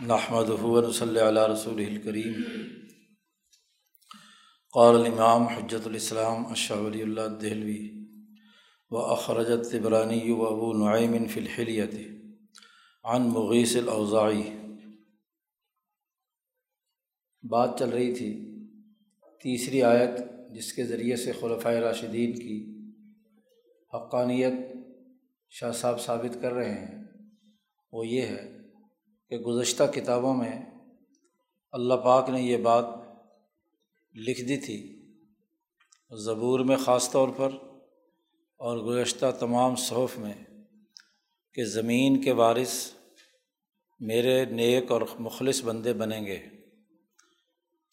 نحمد ہُون صلی اللہ رسول الکریم قال الامام حجت الاسلام اشہ ولی اللہ دہلوی و اخرجت طبرانی و ابو نعیم فی الحلیت عن مغیث الاوزاعی بات چل رہی تھی تیسری آیت جس کے ذریعے سے خلفۂ راشدین کی حقانیت شاہ صاحب ثابت کر رہے ہیں، وہ یہ ہے کہ گزشتہ کتابوں میں اللہ پاک نے یہ بات لکھ دی تھی زبور میں خاص طور پر اور گزشتہ تمام صحف میں کہ زمین کے وارث میرے نیک اور مخلص بندے بنیں گے۔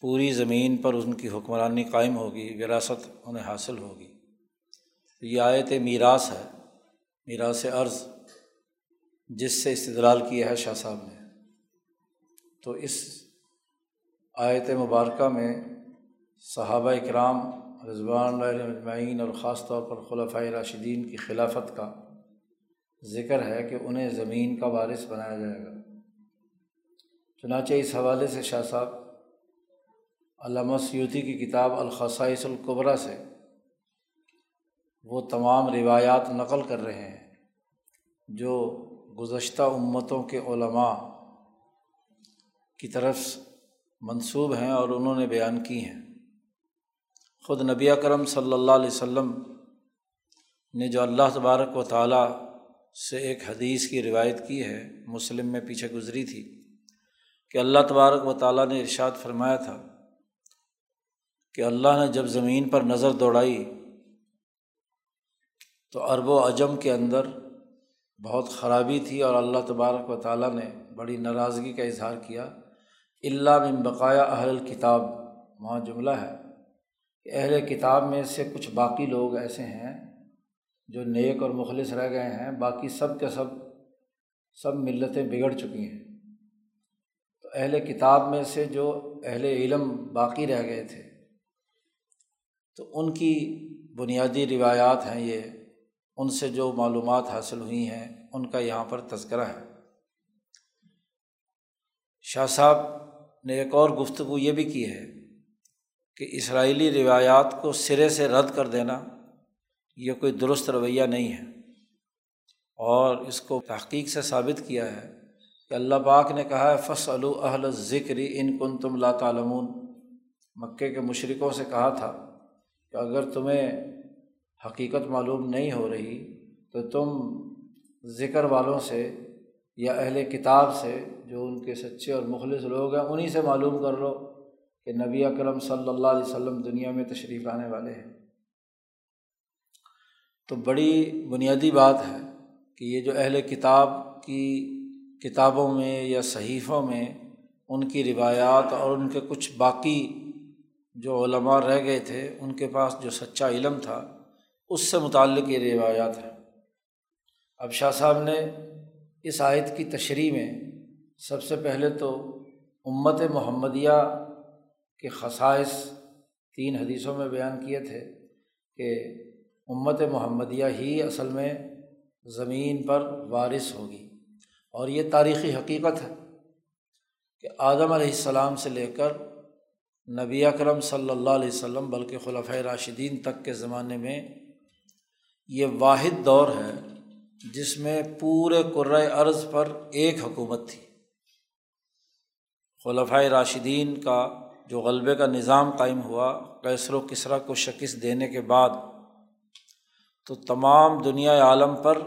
پوری زمین پر ان کی حکمرانی قائم ہوگی، وراثت انہیں حاصل ہوگی۔ یہ آیت میراث ہے، میراث عرض، جس سے استدلال کیا ہے شاہ صاحب نے۔ تو اس آیت مبارکہ میں صحابہ اکرام رضوان اللہ اجمعین اور خاص طور پر خلفۂ راشدین کی خلافت کا ذکر ہے کہ انہیں زمین کا وارث بنایا جائے گا۔ چنانچہ اس حوالے سے شاہ صاحب علامہ سیوتی کی کتاب الخصائص القبرہ سے وہ تمام روایات نقل کر رہے ہیں جو گزشتہ امتوں کے علماء کی طرف منسوب ہیں اور انہوں نے بیان کی ہیں۔ خود نبی کرم صلی اللہ علیہ وسلم نے جو اللہ تبارک و تعالیٰ سے ایک حدیث کی روایت کی ہے، مسلم میں پیچھے گزری تھی، کہ اللہ تبارک و تعالیٰ نے ارشاد فرمایا تھا کہ اللہ نے جب زمین پر نظر دوڑائی تو ارب و اجم کے اندر بہت خرابی تھی اور اللہ تبارک و تعالیٰ نے بڑی ناراضگی کا اظہار کیا۔ اللہ من بقایا اہل کتاب وہاں جملہ ہے کہ اہل کتاب میں سے کچھ باقی لوگ ایسے ہیں جو نیک اور مخلص رہ گئے ہیں، باقی سب کے سب سب ملتیں بگڑ چکی ہیں۔ تو اہل کتاب میں سے جو اہل علم باقی رہ گئے تھے، تو ان کی بنیادی روایات ہیں یہ، ان سے جو معلومات حاصل ہوئی ہیں، ان کا یہاں پر تذکرہ ہے۔ شاہ صاحب نے ایک اور گفتگو یہ بھی کی ہے کہ اسرائیلی روایات کو سرے سے رد کر دینا یہ کوئی درست رویہ نہیں ہے اور اس کو تحقیق سے ثابت کیا ہے کہ اللہ پاک نے کہا ہے فص اہل ذکری ان کن تم لا تعلمون۔ مکے کے مشرقوں سے کہا تھا کہ اگر تمہیں حقیقت معلوم نہیں ہو رہی تو تم ذکر والوں سے یا اہل کتاب سے جو ان کے سچے اور مخلص لوگ ہیں انہیں سے معلوم کر لو کہ نبی اکرم صلی اللہ علیہ وسلم دنیا میں تشریف آنے والے ہیں۔ تو بڑی بنیادی بات ہے کہ یہ جو اہل کتاب کی کتابوں میں یا صحیفوں میں ان کی روایات اور ان کے کچھ باقی جو علماء رہ گئے تھے، ان کے پاس جو سچا علم تھا، اس سے متعلق یہ روایات ہیں۔ اب شاہ صاحب نے اس آیت کی تشریح میں سب سے پہلے تو امت محمدیہ کے خصائص تین حدیثوں میں بیان کیے تھے کہ امت محمدیہ ہی اصل میں زمین پر وارث ہوگی۔ اور یہ تاریخی حقیقت ہے کہ آدم علیہ السلام سے لے کر نبی اکرم صلی اللہ علیہ وسلم بلکہ خلفۂ راشدین تک کے زمانے میں یہ واحد دور ہے جس میں پورے قرۂۂ ارض پر ایک حکومت تھی۔ خلفۂ راشدین کا جو غلبے کا نظام قائم ہوا کیسر و کسرا کو شکست دینے کے بعد، تو تمام دنیا عالم پر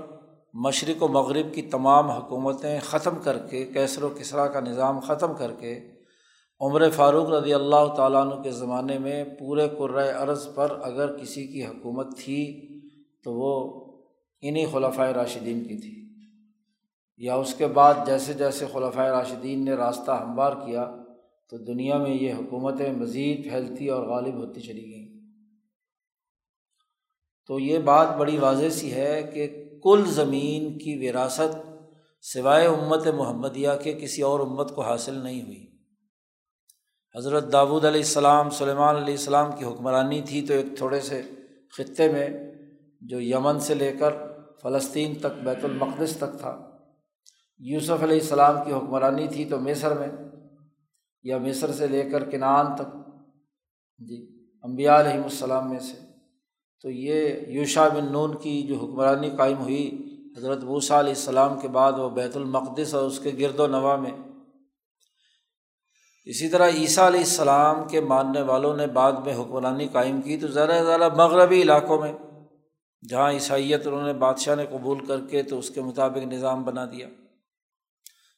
مشرق و مغرب کی تمام حکومتیں ختم کر کے کیسر و کسرا کا نظام ختم کر کے، عمر فاروق رضی اللہ تعالیٰ عنہ کے زمانے میں پورے قرۂۂ ارض پر اگر کسی کی حکومت تھی، تو وہ انہیں خلفۂ راشدین کی تھی۔ یا اس کے بعد جیسے جیسے خلفۂ راشدین نے راستہ ہموار کیا، تو دنیا میں یہ حکومتیں مزید پھیلتی اور غالب ہوتی چلی گئیں۔ تو یہ بات بڑی واضح سی ہے کہ کل زمین کی وراثت سوائے امت محمدیہ کے کسی اور امت کو حاصل نہیں ہوئی۔ حضرت داود علیہ السلام، سلیمان علیہ السلام کی حکمرانی تھی تو ایک تھوڑے سے خطے میں جو یمن سے لے کر فلسطین تک، بیت المقدس تک تھا۔ یوسف علیہ السلام کی حکمرانی تھی تو مصر میں، یا مصر سے لے کر کنان تک۔ جی امبیا علیہم السلام میں سے۔ تو یہ یوشا بن نون کی جو حکمرانی قائم ہوئی حضرت وسیٰ علیہ السلام کے بعد، وہ بیت المقدس اور اس کے گرد و نواح میں۔ اسی طرح عیسیٰ علیہ السلام کے ماننے والوں نے بعد میں حکمرانی قائم کی تو ذرا ذرا مغربی علاقوں میں جہاں عیسائیت انہوں نے بادشاہ نے قبول کر کے تو اس کے مطابق نظام بنا دیا۔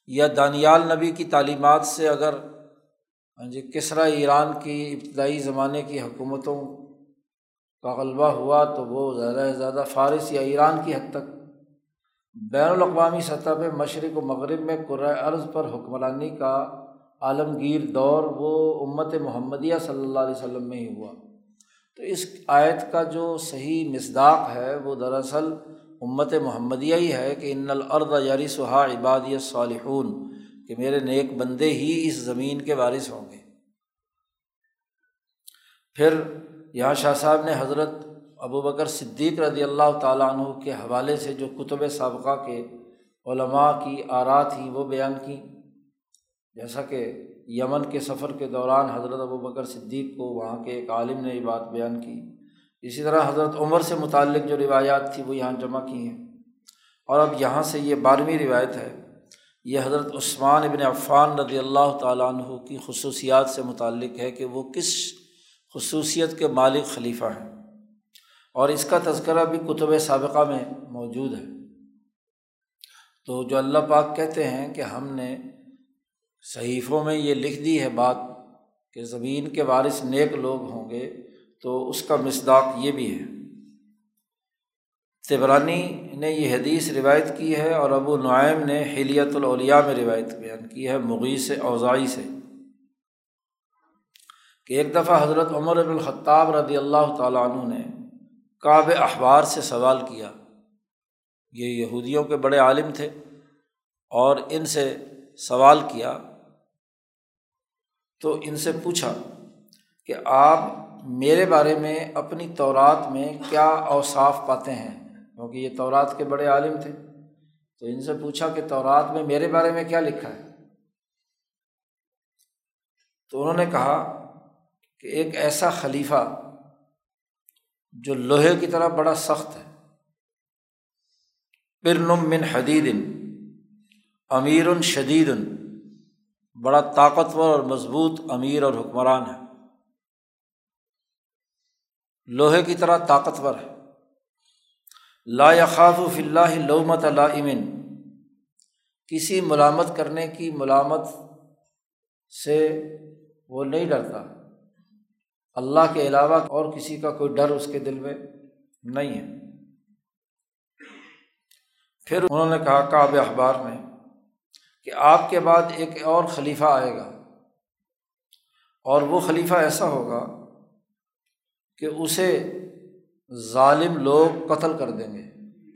یا دانیال نبی کی تعلیمات سے اگر ہاں جی کسرا ایران کی ابتدائی زمانے کی حکومتوں کا غلبہ ہوا تو وہ زیادہ سے زیادہ فارس یا ایران کی حد تک بین الاقوامی سطح پہ مشرق و مغرب میں قرۂۂ عرض پر حکمرانی کا عالمگیر دور وہ امت محمدیہ صلی اللہ علیہ وسلم میں ہی ہوا۔ تو اس آیت کا جو صحیح مصداق ہے وہ دراصل امت محمدیہ ہی ہے کہ ان الرد یاری سہا عبادی صالحون کہ میرے نیک بندے ہی اس زمین کے وارث ہوں گے۔ پھر یہاں شاہ صاحب نے حضرت ابو بکر صدیق رضی اللہ تعالیٰ عنہ کے حوالے سے جو کتب سابقہ کے علماء کی آرا تھیں وہ بیان کیں۔ جیسا کہ یمن کے سفر کے دوران حضرت ابو بکر صدیق کو وہاں کے ایک عالم نے یہ بات بیان کی۔ اسی طرح حضرت عمر سے متعلق جو روایات تھی وہ یہاں جمع کی ہیں۔ اور اب یہاں سے یہ بارہویں روایت ہے۔ یہ حضرت عثمان ابن عفان رضی اللہ تعالیٰ عنہ کی خصوصیات سے متعلق ہے کہ وہ کس خصوصیت کے مالک خلیفہ ہیں۔ اور اس کا تذکرہ بھی کتب سابقہ میں موجود ہے۔ تو جو اللہ پاک کہتے ہیں کہ ہم نے صحیفوں میں یہ لکھ دی ہے بات کہ زمین کے وارث نیک لوگ ہوں گے تو اس کا مصداق یہ بھی ہے۔ طبرانی نے یہ حدیث روایت کی ہے اور ابو نعیم نے حلیت الاولیاء میں روایت بیان کی ہے مغیث اوزائی سے۔ کہ ایک دفعہ حضرت عمر الخطاب رضی اللہ تعالیٰ عنہ نے کعب اخبار سے سوال کیا۔ یہ یہودیوں کے بڑے عالم تھے اور ان سے سوال کیا تو ان سے پوچھا کہ آپ میرے بارے میں اپنی تورات میں کیا اوصاف پاتے ہیں؟ کیونکہ یہ تورات کے بڑے عالم تھے۔ تو ان سے پوچھا کہ تورات میں میرے بارے میں کیا لکھا ہے؟ تو انہوں نے کہا کہ ایک ایسا خلیفہ جو لوہے کی طرح بڑا سخت ہے۔ پرنم من حدید امیر شدید۔ بڑا طاقتور اور مضبوط امیر اور حکمران ہے۔ لوہے کی طرح طاقتور ہے۔ لا یخاف فی اللہ لومت امن کسی ملامت کرنے کی ملامت سے وہ نہیں ڈرتا۔ اللہ کے علاوہ اور کسی کا کوئی ڈر اس کے دل میں نہیں ہے۔ پھر انہوں نے کہا کعب اخبار میں کہ آپ کے بعد ایک اور خلیفہ آئے گا۔ اور وہ خلیفہ ایسا ہوگا کہ اسے ظالم لوگ قتل کر دیں گے،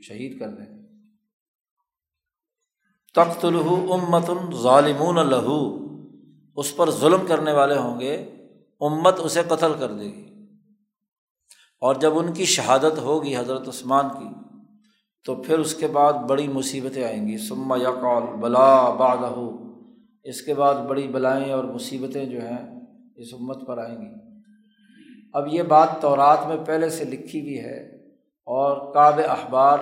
شہید کر دیں گے۔ تخت الہو امت ظالمون لہو، اس پر ظلم کرنے والے ہوں گے، امت اسے قتل کر دے گی۔ اور جب ان کی شہادت ہوگی حضرت عثمان کی تو پھر اس کے بعد بڑی مصیبتیں آئیں گی۔ سما یقال، بلا بادہ اس کے بعد بڑی بلائیں اور مصیبتیں جو ہیں اس امت پر آئیں گی۔ اب یہ بات تورات میں پہلے سے لکھی ہوئی ہے اور کعب اخبار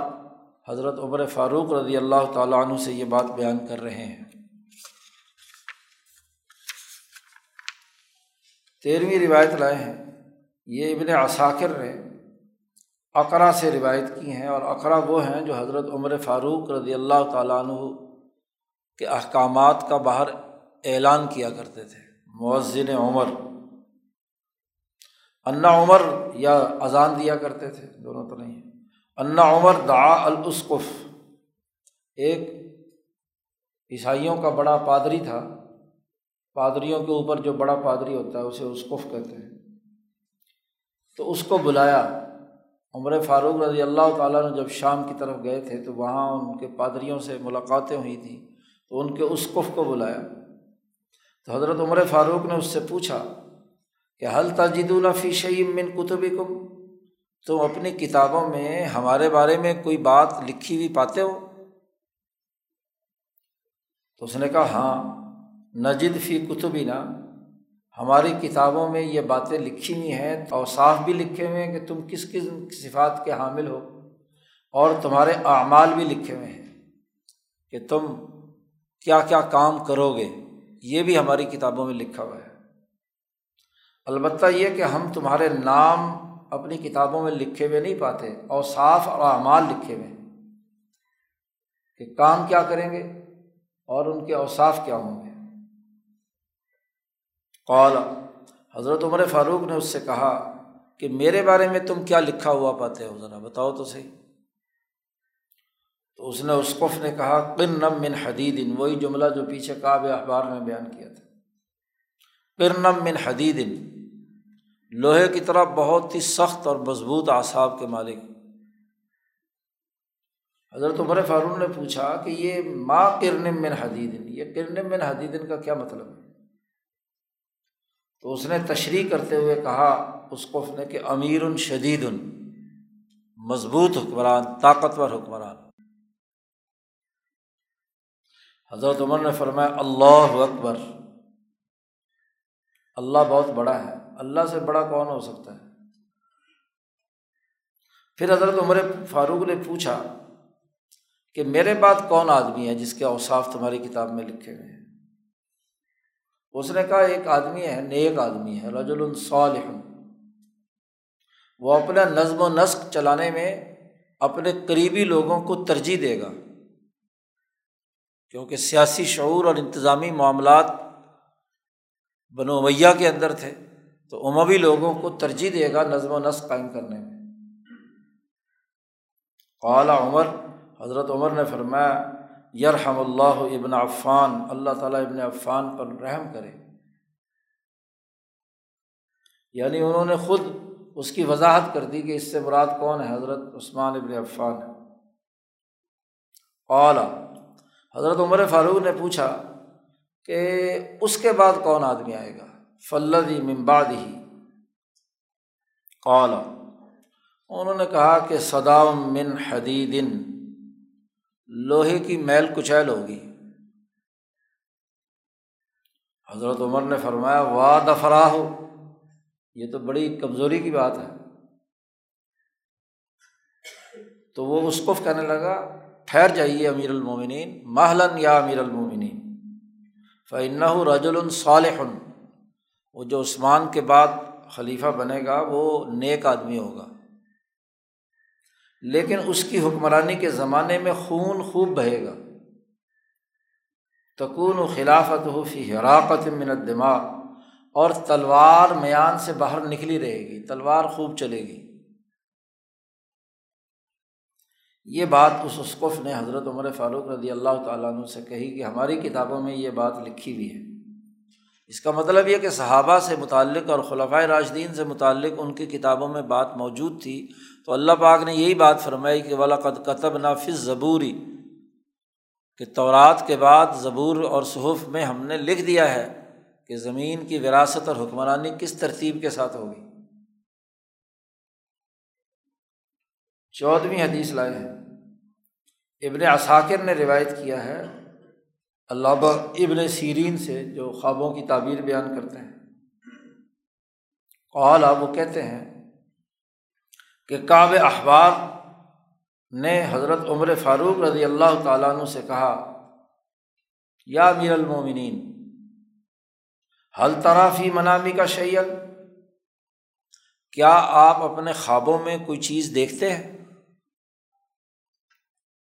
حضرت عمر فاروق رضی اللہ تعالیٰ عنہ سے یہ بات بیان کر رہے ہیں۔ تیرہویں روایت لائے ہیں۔ یہ ابن عساکر نے اقرا سے روایت کی ہیں اور اقرا وہ ہیں جو حضرت عمر فاروق رضی اللہ تعالیٰ عنہ کے احکامات کا باہر اعلان کیا کرتے تھے۔ مؤذن عمر۔ انا عمر یا اذان دیا کرتے تھے، دونوں تو نہیں انا عمر دا الاسقف۔ ایک عیسائیوں کا بڑا پادری تھا۔ پادریوں کے اوپر جو بڑا پادری ہوتا ہے، اسے اسقف کہتے ہیں۔ تو اس کو بلایا۔ عمر فاروق رضی اللہ تعالیٰ نے جب شام کی طرف گئے تھے تو وہاں ان کے پادریوں سے ملاقاتیں ہوئی تھیں تو ان کے اسقف کو بلایا۔ تو حضرت عمر فاروق نے اس سے پوچھا کہ حل تاجد الفی شعیم من کتب کم تم اپنی کتابوں میں ہمارے بارے میں کوئی بات لکھی ہوئی پاتے ہو؟ تو اس نے کہا ہاں نجد فی کتبی نا ہماری کتابوں میں یہ باتیں لکھی ہوئی ہیں اور صاف بھی لکھے ہوئے ہیں کہ تم کس قسم کی صفات کے حامل ہو اور تمہارے اعمال بھی لکھے ہوئے ہیں کہ تم کیا کیا کام کرو گے یہ بھی ہماری کتابوں میں لکھا ہوا ہے۔ البتہ یہ کہ ہم تمہارے نام اپنی کتابوں میں لکھے ہوئے نہیں پاتے اور صاف اور اعمال لکھے ہوئے ہیں کہ کام کیا کریں گے اور ان کے اوصاف کیا ہوں گے۔ قال، حضرت عمر فاروق نے اس سے کہا کہ میرے بارے میں تم کیا لکھا ہوا پاتے ہو؟ ذرا بتاؤ تو صحیح۔ تو اس نے اس قف نے کہا، قرنم من حدید، وہی جملہ جو پیچھے کعب اخبار میں بیان کیا تھا۔ قرنم من حدید، لوہے کی طرح بہت ہی سخت اور مضبوط اعصاب کے مالک۔ حضرت عمر فاروق نے پوچھا کہ یہ ماں کرنم من حدید، یہ کرنم من حدید کا کیا مطلب ہے؟ تو اس نے تشریح کرتے ہوئے کہا، اس قف نے کہ امیر شدید مضبوط حکمران، طاقتور حکمران. حضرت عمر نے فرمایا، اللہ اکبر، اللہ بہت بڑا ہے، اللہ سے بڑا کون ہو سکتا ہے؟ پھر حضرت عمر فاروق نے پوچھا کہ، میرے بعد کون آدمی ہے جس کے اوصاف تمہاری کتاب میں لکھے ہوئے ہیں؟ اس نے کہا، ایک آدمی ہے، نیک آدمی ہے رج الصالح وہ اپنا نظم و نسق چلانے میں اپنے قریبی لوگوں کو ترجیح دے گا۔ کیونکہ سیاسی شعور اور انتظامی معاملات بنو میاں کے اندر تھے، تو عموی لوگوں کو ترجیح دے گا نظم و نسق قائم کرنے میں۔ قالا عمر، حضرت عمر نے فرمایا یرحم اللہ ابن عفان، اللہ تعالیٰ ابن عفان پر رحم کرے۔ یعنی انہوں نے خود اس کی وضاحت کر دی کہ اس سے مراد کون ہے؟ حضرت عثمان ابن عفان۔ ہے اعلیٰ حضرت عمر فاروق نے پوچھا کہ اس کے بعد کون آدمی آئے گا؟ فلدی ممباد ہی قالا انہوں نے کہا کہ صدام من حدیدن۔ لوہے کی میل کچیل ہوگی۔ حضرت عمر نے فرمایا وا دفرا ہو یہ تو بڑی کمزوری کی بات ہے۔ تو وہ اس کو کہنے لگا، ٹھہر جائیے امیر المومنین محلن یا امیر المومنین۔ فن رج الصالح وہ جو عثمان کے بعد خلیفہ بنے گا، وہ نیک آدمی ہوگا۔ لیکن اس کی حکمرانی کے زمانے میں خون خوب بہے گا۔ تکون و خلافت ہو فی حراقت منت دماغ اور تلوار میان سے باہر نکلی رہے گی، تلوار خوب چلے گی۔ یہ بات اس اسقف نے حضرت عمر فاروق رضی اللہ تعالیٰ عنہ سے کہی کہ ہماری کتابوں میں یہ بات لکھی ہوئی ہے۔ اس کا مطلب یہ کہ صحابہ سے متعلق اور خلفۂ راشدین سے متعلق ان کی کتابوں میں بات موجود تھی۔ تو اللہ پاک نے یہی بات فرمائی کہ ولاقت کتب نافذ ضبوری کہ تورات کے بعد زبور اور صحف میں ہم نے لکھ دیا ہے کہ زمین کی وراثت اور حکمرانی کس ترتیب کے ساتھ ہوگی۔ چودھویں حدیث لائے ہیں۔ ابن اثاکر نے روایت کیا ہے۔ اللہ ابن سیرین سے جو خوابوں کی تعبیر بیان کرتے ہیں۔ قالا وہ کہتے ہیں کہ کعب احباب نے حضرت عمر فاروق رضی اللہ تعالیٰ عنہ سے کہا، یا میر المومنین حل طرافی منامی کا شعیل کیا آپ اپنے خوابوں میں کوئی چیز دیکھتے ہیں؟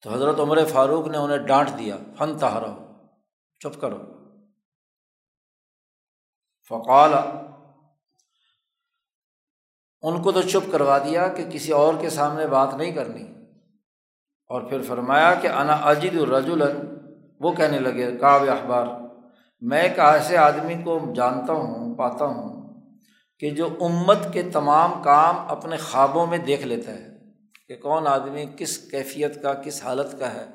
تو حضرت عمر فاروق نے انہیں ڈانٹ دیا، فن تہارو چپ کرو۔ فقال ان کو تو چپ کروا دیا کہ کسی اور کے سامنے بات نہیں کرنی۔ اور پھر فرمایا کہ انا اجد الرجول وہ کہنے لگے کاب اخبار میں ایک ایسے آدمی کو جانتا ہوں، پاتا ہوں کہ جو امت کے تمام کام اپنے خوابوں میں دیکھ لیتا ہے، کہ کون آدمی کس کیفیت کا، کس حالت کا ہے،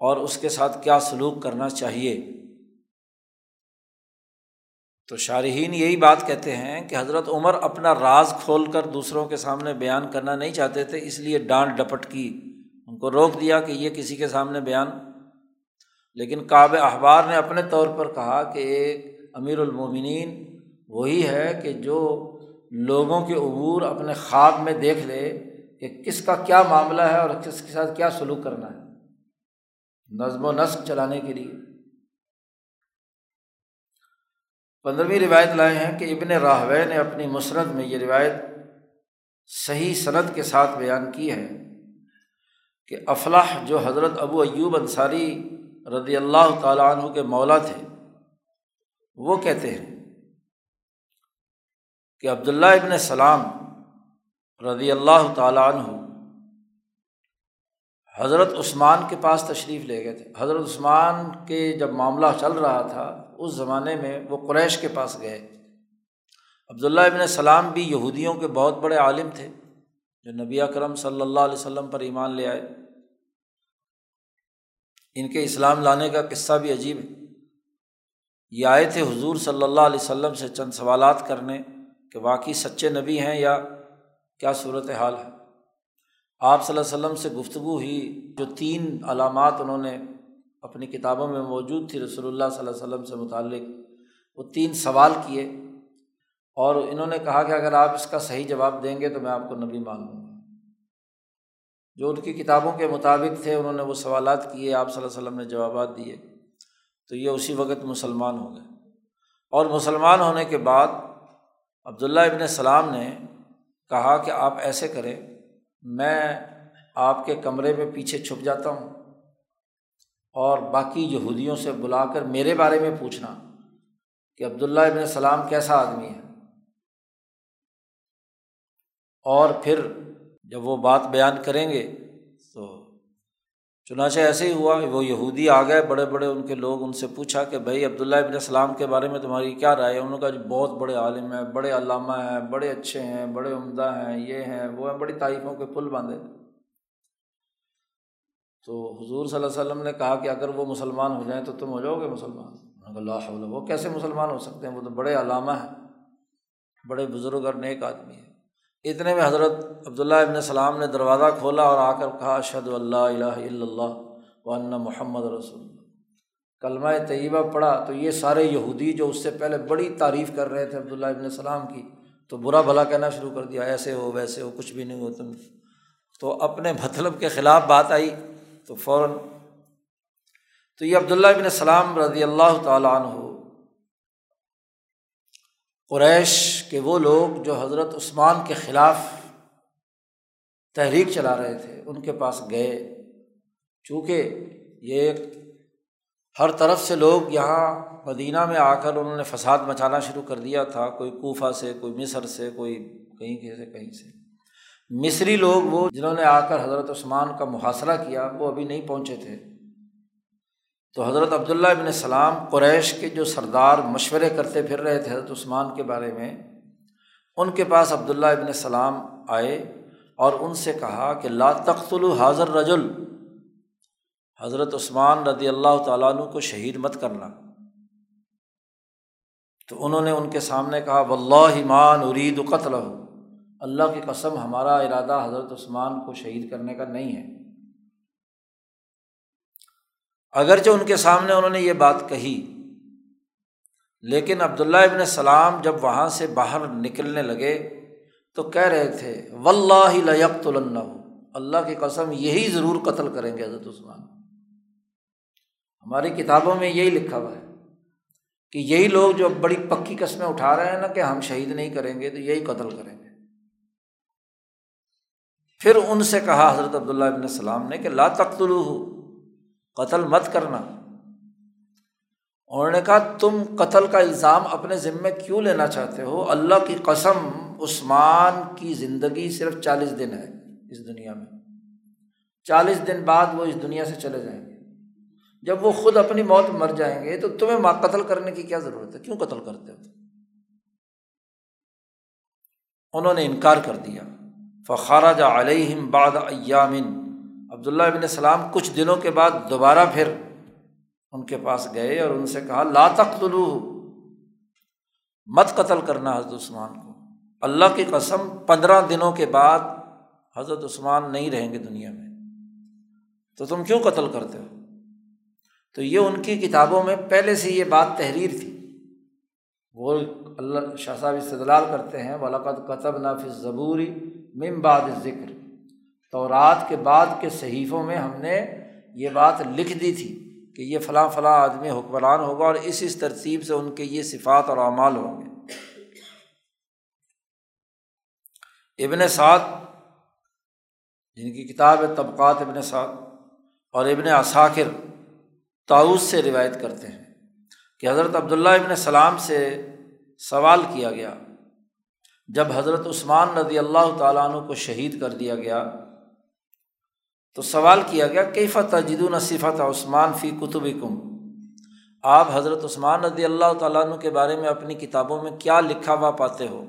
اور اس کے ساتھ کیا سلوک کرنا چاہیے۔ تو شارحین یہی بات کہتے ہیں کہ حضرت عمر اپنا راز کھول کر دوسروں کے سامنے بیان کرنا نہیں چاہتے تھے، اس لیے ڈانٹ ڈپٹ کی۔ ان کو روک دیا کہ یہ کسی کے سامنے بیان۔ لیکن کعب احبار نے اپنے طور پر کہا کہ ایک امیر المومنین وہی ہے کہ جو لوگوں کے عبور اپنے خواب میں دیکھ لے کہ کس کا کیا معاملہ ہے اور کس کے ساتھ کیا سلوک کرنا ہے۔ نظم و نسق چلانے کے لیے۔ پندرہویں روایت لائے ہیں کہ ابن راہوے نے اپنی مسرت میں یہ روایت صحیح صنعت کے ساتھ بیان کی ہے کہ افلاح جو حضرت ابو ایوب انصاری رضی اللہ تعالیٰ عنہ کے مولا تھے، وہ کہتے ہیں کہ عبداللہ ابن سلام رضی اللہ تعالیٰ عنہ حضرت عثمان کے پاس تشریف لے گئے تھے۔ حضرت عثمان کے جب معاملہ چل رہا تھا اس زمانے میں وہ قریش کے پاس گئے۔ عبداللہ ابن السلام بھی یہودیوں کے بہت بڑے عالم تھے، جو نبی اکرم صلی اللہ علیہ وسلم پر ایمان لے آئے۔ ان کے اسلام لانے کا قصہ بھی عجیب ہے۔ یہ آئے تھے حضور صلی اللہ علیہ وسلم سے چند سوالات کرنے کہ واقعی سچے نبی ہیں یا کیا صورت حال ہے۔ آپ صلی اللہ علیہ وسلم سے گفتگو ہوئی، جو تین علامات انہوں نے اپنی کتابوں میں موجود تھی، رسول اللہ صلی اللہ علیہ وسلم سے متعلق۔ وہ تین سوال کیے اور انہوں نے کہا کہ اگر آپ اس کا صحیح جواب دیں گے تو میں آپ کو نبی مان لوں گا۔ جو ان کی کتابوں کے مطابق تھے، انہوں نے وہ سوالات کیے، آپ صلی اللہ علیہ وسلم نے جوابات دیے۔ تو یہ اسی وقت مسلمان ہو گئے۔ اور مسلمان ہونے کے بعد عبداللہ ابن السلام نے کہا کہ آپ ایسے کریں، میں آپ کے کمرے میں پیچھے چھپ جاتا ہوں۔ اور باقی یہودیوں سے بلا کر میرے بارے میں پوچھنا کہ عبداللہ ابن السلام کیسا آدمی ہے۔ اور پھر جب وہ بات بیان کریں گے تو چنانچہ ایسے ہی ہوا کہ وہ یہودی آ گئے، بڑے بڑے ان کے لوگ ان سے پوچھا کہ بھائی عبداللہ ابن السلام کے بارے میں تمہاری کیا رائے ہے؟ انہوں نے کہا جو بہت بڑے عالم ہیں، بڑے علامہ ہیں، بڑے اچھے ہیں، بڑے عمدہ ہیں، یہ ہیں، وہ ہیں، بڑی تعریفوں کے پل باندھے۔ تو حضور صلی اللہ علیہ وسلم نے کہا کہ اگر وہ مسلمان ہو جائیں تو تم ہو جاؤ گے مسلمان۔ اللہ وہ کیسے مسلمان ہو سکتے ہیں؟ وہ تو بڑے علامہ ہیں، بڑے بزرگ اور نیک آدمی ہیں۔ اتنے میں حضرت عبداللہ ابن السلام نے دروازہ کھولا اور آ کر کہا اشد اللہ الہ الا اللہ ون محمد رسول اللہ۔ کلمہ طیبہ پڑھا تو یہ سارے یہودی جو اس سے پہلے بڑی تعریف کر رہے تھے عبداللہ ابن السلام کی، تو برا بھلا کہنا شروع کر دیا، ایسے ہو، ویسے ہو، کچھ بھی نہیں ہو، تم۔ تو اپنے مطلب کے خلاف بات آئی۔ تو فوراً تو یہ عبداللہ ابن السلام رضی اللہ تعالیٰ عنہ، قریش کے وہ لوگ جو حضرت عثمان کے خلاف تحریک چلا رہے تھے، ان کے پاس گئے۔ چونکہ یہ ہر طرف سے لوگ یہاں مدینہ میں آ کر انہوں نے فساد مچانا شروع کر دیا تھا، کوئی کوفہ سے، کوئی مصر سے، کوئی کہیں سے کہیں سے۔ مصری لوگ وہ جنہوں نے آ کر حضرت عثمان کا محاصرہ کیا، وہ ابھی نہیں پہنچے تھے۔ تو حضرت عبداللہ ابن السلام قریش کے جو سردار مشورے کرتے پھر رہے تھے حضرت عثمان کے بارے میں، ان کے پاس عبداللہ ابن السلام آئے اور ان سے کہا کہ لا تخت الحاضر رجل حضرت عثمان رضی اللہ تعالیٰ عنہ کو شہید مت کرنا۔ تو انہوں نے ان کے سامنے کہا و اللہ ایمان ارید قتل ہو اللہ کی قسم ہمارا ارادہ حضرت عثمان کو شہید کرنے کا نہیں ہے۔ اگرچہ ان کے سامنے انہوں نے یہ بات کہی، لیکن عبداللہ ابن السلام جب وہاں سے باہر نکلنے لگے تو کہہ رہے تھے و لیکت اللہ اللہ کی قسم یہی ضرور قتل کریں گے حضرت عثمان۔ ہماری کتابوں میں یہی لکھا ہوا ہے کہ یہی لوگ جو بڑی پکی قسمیں اٹھا رہے ہیں نا کہ ہم شہید نہیں کریں گے تو یہی قتل کریں گے۔ پھر ان سے کہا حضرت عبداللہ ابن السلام نے کہ لا تختلو قتل مت کرنا۔ انہوں نے کہا، تم قتل کا الزام اپنے ذمے کیوں لینا چاہتے ہو؟ اللہ کی قسم، عثمان کی زندگی صرف چالیس دن ہے اس دنیا میں۔ چالیس دن بعد وہ اس دنیا سے چلے جائیں گے۔ جب وہ خود اپنی موت مر جائیں گے تو تمہیں قتل کرنے کی کیا ضرورت ہے؟ کیوں قتل کرتے ہو؟ انہوں نے انکار کر دیا۔ فخارا جا علیہم باد ایامن۔ عبداللہ ابن السلام کچھ دنوں کے بعد دوبارہ پھر ان کے پاس گئے اور ان سے کہا، لا تختلو مت قتل کرنا حضرت عثمان کو۔ اللہ کی قسم، پندرہ دنوں کے بعد حضرت عثمان نہیں رہیں گے دنیا میں۔ تو تم کیوں قتل کرتے ہو؟ تو یہ ان کی کتابوں میں پہلے سے یہ بات تحریر تھی۔ وہ اللہ شاہ صاحب استدلال کرتے ہیں ولاقت قطب نافذ ضبوری ممباد ذکر تو رات کے بعد کے صحیفوں میں ہم نے یہ بات لکھ دی تھی کہ یہ فلاں فلاں آدمی حکمران ہوگا اور اس اس ترتیب سے ان کے یہ صفات اور اعمال ہوں گے۔ ابن سعد، جن کی کتاب ہے طبقات ابن سعد، اور ابن اثاکر تاؤس سے روایت کرتے ہیں۔ کہ حضرت عبداللہ ابن سلام سے سوال کیا گیا۔ جب حضرت عثمان رضی اللہ تعالیٰ عنہ کو شہید کر دیا گیا، تو سوال کیا گیا کئی فتح جدو صفت عثمان فی کتب کم آپ حضرت عثمان رضی اللہ تعالیٰ عنہ کے بارے میں اپنی کتابوں میں کیا لکھا ہوا پاتے ہو؟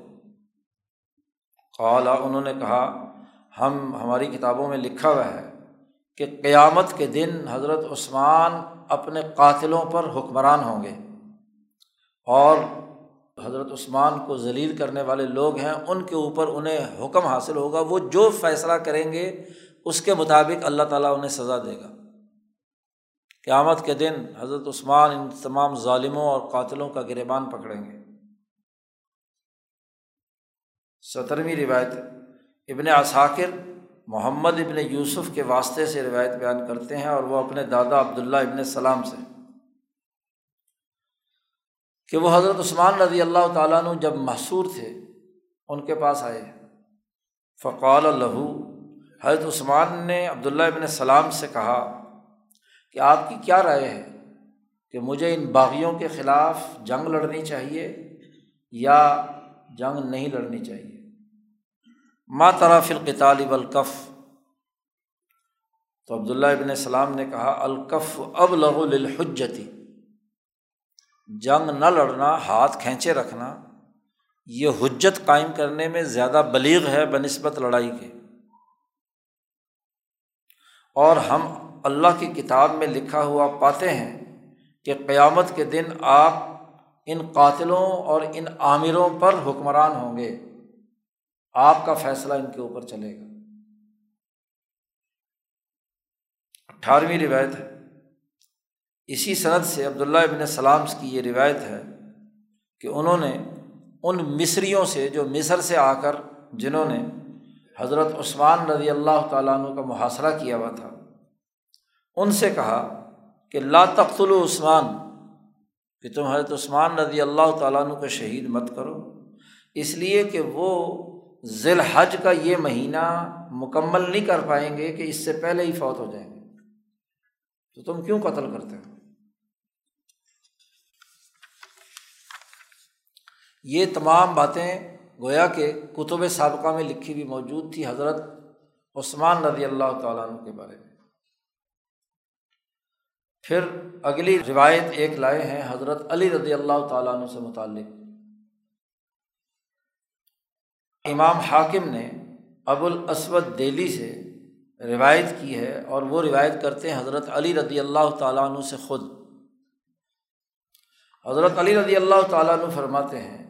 قالا، انہوں نے کہا، ہم، ہماری کتابوں میں لکھا ہوا ہے کہ قیامت کے دن حضرت عثمان اپنے قاتلوں پر حکمران ہوں گے۔ اور حضرت عثمان کو ذلیل کرنے والے لوگ ہیں، ان کے اوپر انہیں حکم حاصل ہوگا۔ وہ جو فیصلہ کریں گے، اس کے مطابق اللہ تعالیٰ انہیں سزا دے گا۔ قیامت کے دن حضرت عثمان ان تمام ظالموں اور قاتلوں کا گریبان پکڑیں گے۔ سترویں روایت، ابن اثاکر محمد ابن یوسف کے واسطے سے روایت بیان کرتے ہیں اور وہ اپنے دادا عبداللہ ابن السلام سے کہ وہ حضرت عثمان رضی اللہ تعالیٰ عنہ جب محصور تھے، ان کے پاس آئے۔ فقال الہو حضرت عثمان نے عبداللہ ابن السلام سے کہا کہ آپ کی کیا رائے ہے کہ مجھے ان باغیوں کے خلاف جنگ لڑنی چاہیے یا جنگ نہیں لڑنی چاہیے؟ ماں طرف القطالب الکف تو عبداللہ ابن السلام نے کہا، الکف اب لغ الحجتی جنگ نہ لڑنا، ہاتھ کھینچے رکھنا، یہ حجت قائم کرنے میں زیادہ بلیغ ہے بہ نسبت لڑائی کے۔ اور ہم اللہ کی کتاب میں لکھا ہوا پاتے ہیں کہ قیامت کے دن آپ ان قاتلوں اور ان عامروں پر حکمران ہوں گے۔ آپ کا فیصلہ ان کے اوپر چلے گا۔ اٹھارہویں روایت ہے۔ اسی صنعت سے عبداللہ ابن سلام کی یہ روایت ہے کہ انہوں نے ان مصریوں سے جو مصر سے آ کر جنہوں نے حضرت عثمان رضی اللہ تعالیٰ عنہ کا محاصرہ کیا ہوا تھا، ان سے کہا کہ لا تخل عثمان، کہ تم حضرت عثمان رضی اللہ تعالیٰ عنہ کو شہید مت کرو، اس لیے کہ وہ ذی الحج کا یہ مہینہ مکمل نہیں کر پائیں گے کہ اس سے پہلے ہی فوت ہو جائیں گے۔ تو تم کیوں قتل کرتے ہو؟ یہ تمام باتیں گویا کہ کتب سابقہ میں لکھی ہوئی موجود تھی حضرت عثمان رضی اللہ تعالیٰ عنہ کے بارے میں۔ پھر اگلی روایت ایک لائے ہیں حضرت علی رضی اللہ تعالیٰ عنہ سے متعلق۔ امام حاکم نے ابو الاسود دہلی سے روایت کی ہے اور وہ روایت کرتے ہیں حضرت علی رضی اللہ تعالیٰ عنہ سے خود۔ حضرت علی رضی اللہ تعالیٰ عنہ فرماتے ہیں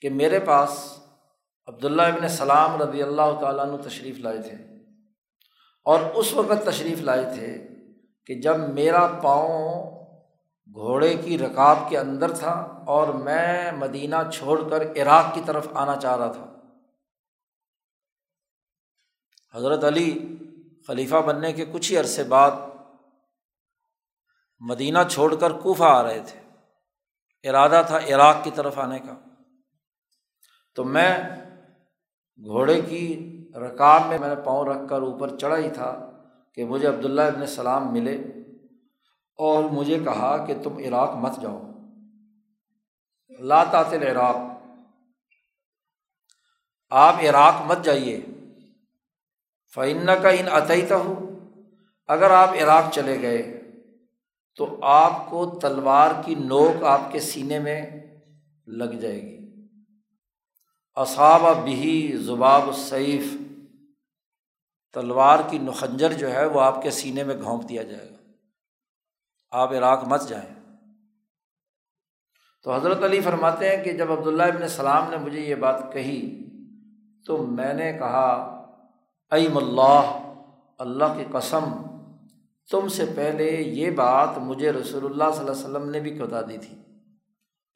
کہ میرے پاس عبداللہ ابن سلام رضی اللہ تعالیٰ عنہ تشریف لائے تھے اور اس وقت تشریف لائے تھے کہ جب میرا پاؤں گھوڑے کی رکاب کے اندر تھا اور میں مدینہ چھوڑ کر عراق کی طرف آنا چاہ رہا تھا۔ حضرت علی خلیفہ بننے کے کچھ ہی عرصے بعد مدینہ چھوڑ کر کوفہ آ رہے تھے۔ ارادہ تھا عراق کی طرف آنے کا۔ تو میں گھوڑے کی رکاب میں میں نے پاؤں رکھ کر اوپر چڑھا ہی تھا کہ مجھے عبداللہ ابن السلام ملے۔ اور مجھے کہا کہ تم عراق مت جاؤ۔ تعطل عراق آپ عراق مت جائیے۔ فعن کا ان عطیتا ہو اگر آپ عراق چلے گئے تو آپ کو تلوار کی نوک آپ کے سینے میں لگ جائے گی۔ اصاب بہی زباب سیف تلوار کی نخنجر جو ہے وہ آپ کے سینے میں گھونپ دیا جائے گا۔ آپ عراق مت جائیں۔ تو حضرت علی فرماتے ہیں کہ جب عبداللہ ابن السلام نے مجھے یہ بات کہی تو میں نے کہا، ایم اللہ اللہ کی قسم، تم سے پہلے یہ بات مجھے رسول اللہ صلی اللہ علیہ وسلم نے بھی بتا دی تھی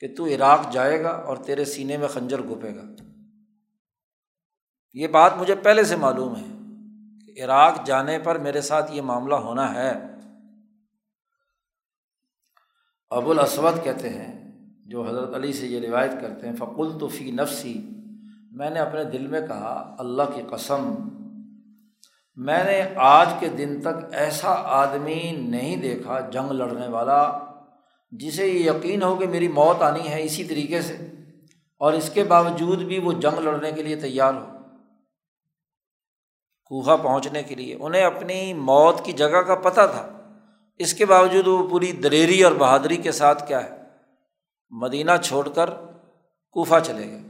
کہ تو عراق جائے گا اور تیرے سینے میں خنجر گھپے گا۔ یہ بات مجھے پہلے سے معلوم ہے کہ عراق جانے پر میرے ساتھ یہ معاملہ ہونا ہے۔ ابو الاسود کہتے ہیں، جو حضرت علی سے یہ روایت کرتے ہیں فقول تو فی نفسی میں نے اپنے دل میں کہا، اللہ کی قسم، میں نے آج کے دن تک ایسا آدمی نہیں دیکھا جنگ لڑنے والا، جسے یہ یقین ہو کہ میری موت آنی ہے اسی طریقے سے، اور اس کے باوجود بھی وہ جنگ لڑنے کے لیے تیار ہو۔ کوہا پہنچنے کے لیے، انہیں اپنی موت کی جگہ کا پتہ تھا۔ اس کے باوجود وہ پوری دلیری اور بہادری کے ساتھ کیا ہے؟ مدینہ چھوڑ کر کوفہ چلے گئے۔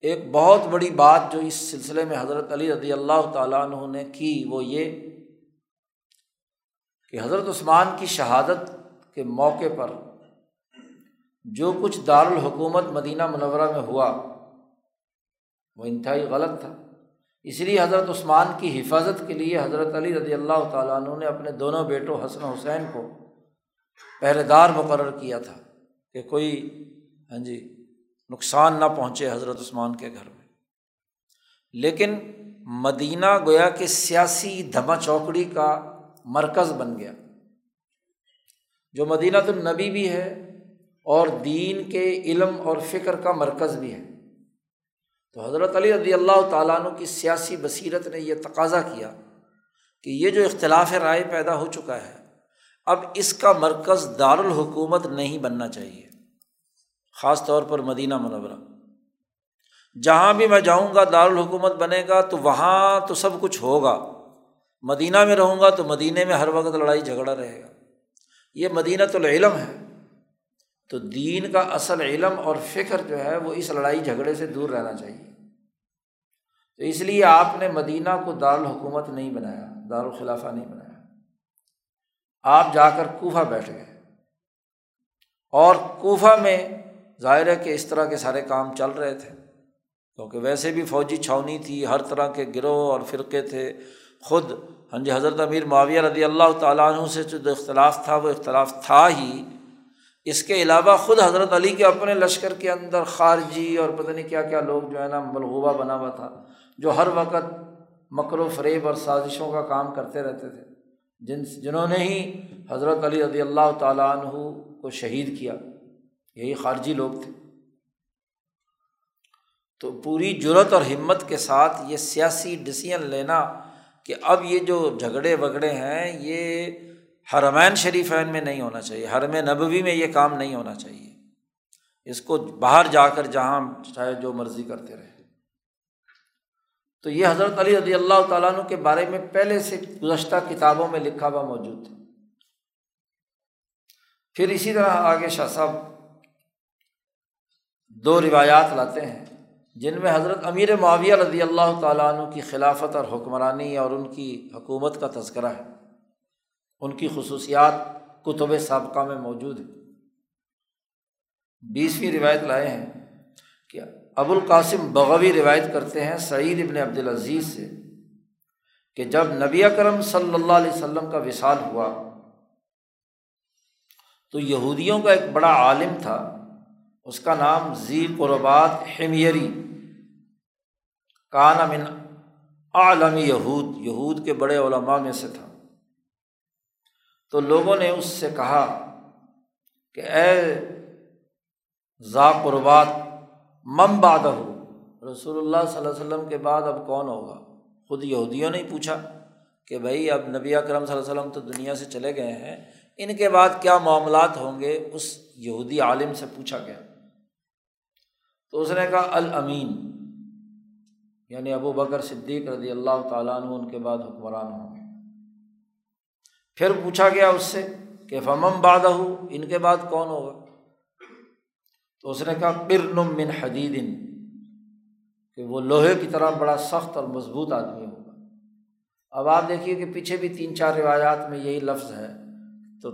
ایک بہت بڑی بات جو اس سلسلے میں حضرت علی رضی اللہ تعالیٰ عنہ نے کی وہ یہ کہ حضرت عثمان کی شہادت کے موقع پر جو کچھ دارالحکومت مدینہ منورہ میں ہوا وہ انتہائی غلط تھا۔ اس لیے حضرت عثمان کی حفاظت کے لیے حضرت علی رضی اللہ تعالیٰ عنہ نے اپنے دونوں بیٹوں حسن حسین کو پہرے دار مقرر کیا تھا کہ کوئی ہاں جی نقصان نہ پہنچے حضرت عثمان کے گھر میں۔ لیکن مدینہ گویا کہ سیاسی دھما چوکڑی کا مرکز بن گیا۔ جو مدینہ النبی بھی ہے اور دین کے علم اور فکر کا مرکز بھی ہے۔ تو حضرت علی رضی اللہ تعالیٰ عنہ کی سیاسی بصیرت نے یہ تقاضا کیا کہ یہ جو اختلاف رائے پیدا ہو چکا ہے، اب اس کا مرکز دارالحکومت نہیں بننا چاہیے، خاص طور پر مدینہ منورہ۔ جہاں بھی میں جاؤں گا، دارالحکومت بنے گا، تو وہاں تو سب کچھ ہوگا۔ مدینہ میں رہوں گا تو مدینہ میں ہر وقت لڑائی جھگڑا رہے گا۔ یہ مدینہ تو علم ہے۔ تو دین کا اصل علم اور فکر جو ہے وہ اس لڑائی جھگڑے سے دور رہنا چاہیے۔ تو اس لیے آپ نے مدینہ کو دارالحکومت نہیں بنایا، دارالخلافہ نہیں بنایا۔ آپ جا کر کوفہ بیٹھ گئے۔ اور کوفہ میں ظاہر ہے کہ اس طرح کے سارے کام چل رہے تھے۔ کیونکہ ویسے بھی فوجی چھاونی تھی، ہر طرح کے گروہ اور فرقے تھے۔ خود ہاں جی حضرت امیر معاویہ رضی اللہ تعالیٰ عنہ سے جو اختلاف تھا، وہ اختلاف تھا ہی۔ اس کے علاوہ خود حضرت علی کے اپنے لشکر کے اندر خارجی اور پتہ نہیں کیا کیا لوگ جو ہے نا ملغوبہ بنا ہوا تھا، جو ہر وقت مکر و فریب اور سازشوں کا کام کرتے رہتے تھے۔ جن جنہوں نے ہی حضرت علی رضی اللہ تعالیٰ عنہ کو شہید کیا، یہی خارجی لوگ تھے۔ تو پوری جرت اور ہمت کے ساتھ یہ سیاسی ڈسیزن لینا کہ اب یہ جو جھگڑے وگڑے ہیں، یہ حرمین شریفین میں نہیں ہونا چاہیے، حرم نبوی میں یہ کام نہیں ہونا چاہیے۔ اس کو باہر جا کر جہاں چاہے جو مرضی کرتے رہے۔ تو یہ حضرت علی رضی اللہ تعالیٰ عنہ کے بارے میں پہلے سے گزشتہ کتابوں میں لکھا ہوا موجود تھا پھر اسی طرح آگے شاہ صاحب دو روایات لاتے ہیں، جن میں حضرت امیر معاویہ رضی اللہ تعالیٰ عنہ کی خلافت اور حکمرانی اور ان کی حکومت کا تذکرہ ہے۔ ان کی خصوصیات کتب سابقہ میں موجود ہے بیسویں روایت لائے ہیں کہ ابو القاسم بغوی روایت کرتے ہیں سعید ابن عبد العزیز سے کہ جب نبی کرم صلی اللہ علیہ وسلم کا وصال ہوا تو یہودیوں کا ایک بڑا عالم تھا، اس کا نام زی قربات حمیری۔ کان من عالم یہود یہود کے بڑے علماء میں سے تھا۔ تو لوگوں نے اس سے کہا کہ اے ذا قربات مم باد ہو رسول اللہ صلی اللہ علیہ وسلم کے بعد اب کون ہوگا؟ خود یہودیوں نے پوچھا کہ بھائی، اب نبی اکرم صلی اللہ علیہ وسلم تو دنیا سے چلے گئے ہیں، ان کے بعد کیا معاملات ہوں گے؟ اس یہودی عالم سے پوچھا گیا۔ تو اس نے کہا، الامین یعنی ابو بکر صدیق رضی اللہ تعالیٰ عنہ ان کے بعد حکمران ہوں گے۔ پھر پوچھا گیا اس سے کہ فمم بادہ ان کے بعد کون ہوگا؟ تو اس نے کہا پرنم من حدید کہ وہ لوہے کی طرح بڑا سخت اور مضبوط آدمی ہوگا۔ اب آپ دیکھیے کہ پیچھے بھی تین چار روایات میں یہی لفظ ہے۔ تو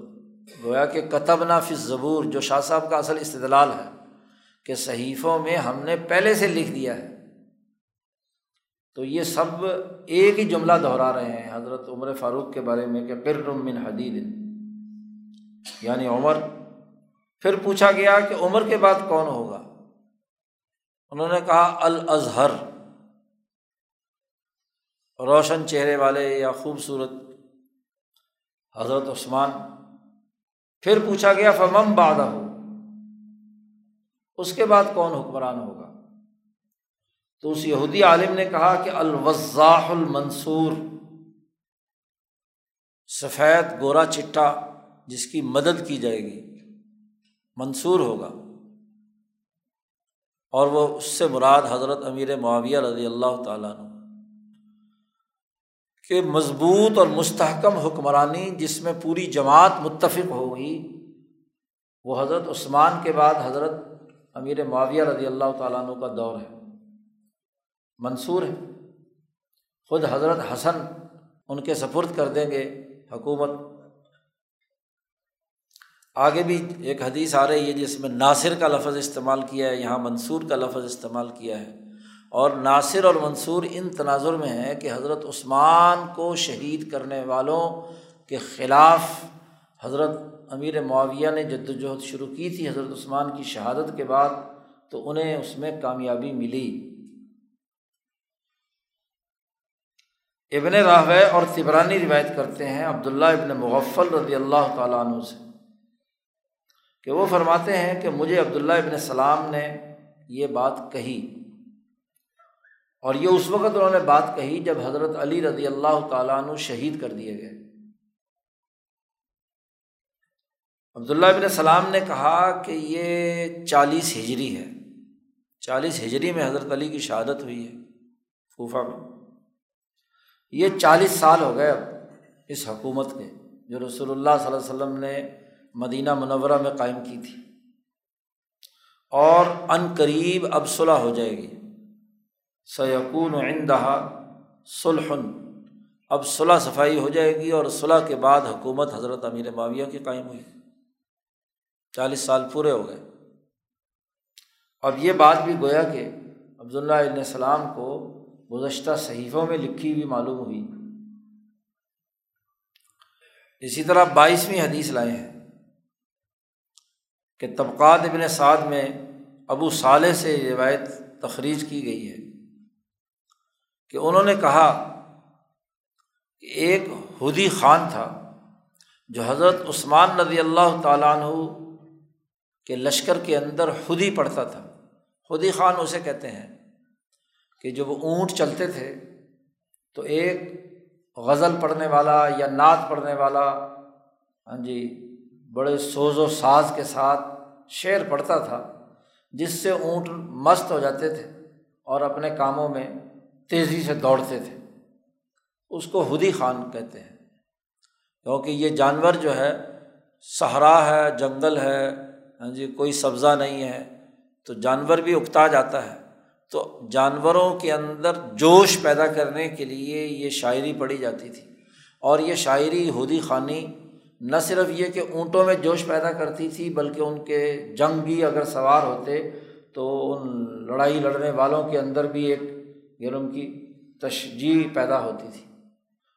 گویا کہ کتب نافذ ضبور جو شاہ صاحب کا اصل استدلال ہے، کہ صحیفوں میں ہم نے پہلے سے لکھ دیا ہے۔ تو یہ سب ایک ہی جملہ دہرا رہے ہیں حضرت عمر فاروق کے بارے میں کہ پھر من حدید یعنی عمر۔ پھر پوچھا گیا کہ عمر کے بعد کون ہوگا؟ انہوں نے کہا، الازہر۔ روشن چہرے والے یا خوبصورت حضرت عثمان۔ پھر پوچھا گیا فمم بادہ ہو اس کے بعد کون حکمران ہوگا؟ تو اس یہودی عالم نے کہا کہ الوضاح المنصور، سفید گورا چٹا جس کی مدد کی جائے گی، منصور ہوگا۔ اور وہ اس سے مراد حضرت امیر معاویہ رضی اللہ تعالیٰ عنہ۔ کہ مضبوط اور مستحکم حکمرانی جس میں پوری جماعت متفق ہوگی وہ حضرت عثمان کے بعد حضرت امیر معاویہ رضی اللہ تعالیٰ عنہ کا دور ہے۔ منصور ہے خود حضرت حسن ان کے سپرد کر دیں گے حکومت۔ آگے بھی ایک حدیث آ رہی ہے جس میں ناصر کا لفظ استعمال کیا ہے، یہاں منصور کا لفظ استعمال کیا ہے۔ اور ناصر اور منصور ان تناظر میں ہے کہ حضرت عثمان کو شہید کرنے والوں کے خلاف حضرت امیر معاویہ نے جد وجہد شروع کی تھی حضرت عثمان کی شہادت کے بعد، تو انہیں اس میں کامیابی ملی۔ ابن راہ اور طبرانی روایت کرتے ہیں عبداللہ ابن مغفل رضی اللہ تعالیٰ عنہ سے، کہ وہ فرماتے ہیں کہ مجھے عبداللہ ابن السلام نے یہ بات کہی۔ اور یہ اس وقت انہوں نے بات کہی جب حضرت علی رضی اللہ تعالیٰ عنہ شہید کر دیے گئے۔ عبداللہ ابن السلام نے کہا کہ یہ چالیس ہجری ہے۔ چالیس ہجری میں حضرت علی کی شہادت ہوئی ہے فوفا میں۔ یہ چالیس سال ہو گئے اب اس حکومت کے، جو رسول اللہ صلی اللہ علیہ وسلم نے مدینہ منورہ میں قائم کی تھی۔ اور عن قریب اب صلح ہو جائے گی۔ سیقون عندہ سلحن اب صلاح صفائی ہو جائے گی اور صلاح کے بعد حکومت حضرت امیر معاویہ کی قائم ہوئی۔ چالیس سال پورے ہو گئے۔ اب یہ بات بھی گویا کہ عبداللہ علیہ السلام کو گزشتہ صحیفوں میں لکھی ہوئی معلوم ہوئی۔ اسی طرح بائیسویں حدیث لائے ہیں کہ طبقات ابن سعد میں ابو صالح سے روایت تخریج کی گئی ہے کہ انہوں نے کہا کہ ایک ہدی خان تھا جو حضرت عثمان رضی اللہ تعالیٰ عنہ کے لشکر کے اندر خودی پڑھتا تھا۔ خودی خان اسے کہتے ہیں کہ جب وہ اونٹ چلتے تھے تو ایک غزل پڑھنے والا یا نعت پڑھنے والا ہاں جی بڑے سوز و ساز کے ساتھ شعر پڑھتا تھا، جس سے اونٹ مست ہو جاتے تھے اور اپنے کاموں میں تیزی سے دوڑتے تھے۔ اس کو ہدی خان کہتے ہیں، کیونکہ یہ جانور جو ہے، صحرا ہے، جنگل ہے ہاں جی کوئی سبزہ نہیں ہے، تو جانور بھی اکتا جاتا ہے۔ تو جانوروں کے اندر جوش پیدا کرنے کے لیے یہ شاعری پڑھی جاتی تھی۔ اور یہ شاعری ہودی خانی نہ صرف یہ کہ اونٹوں میں جوش پیدا کرتی تھی، بلکہ ان کے جنگ بھی اگر سوار ہوتے تو ان لڑائی لڑنے والوں کے اندر بھی ایک یعنی ان کی تشجیح پیدا ہوتی تھی۔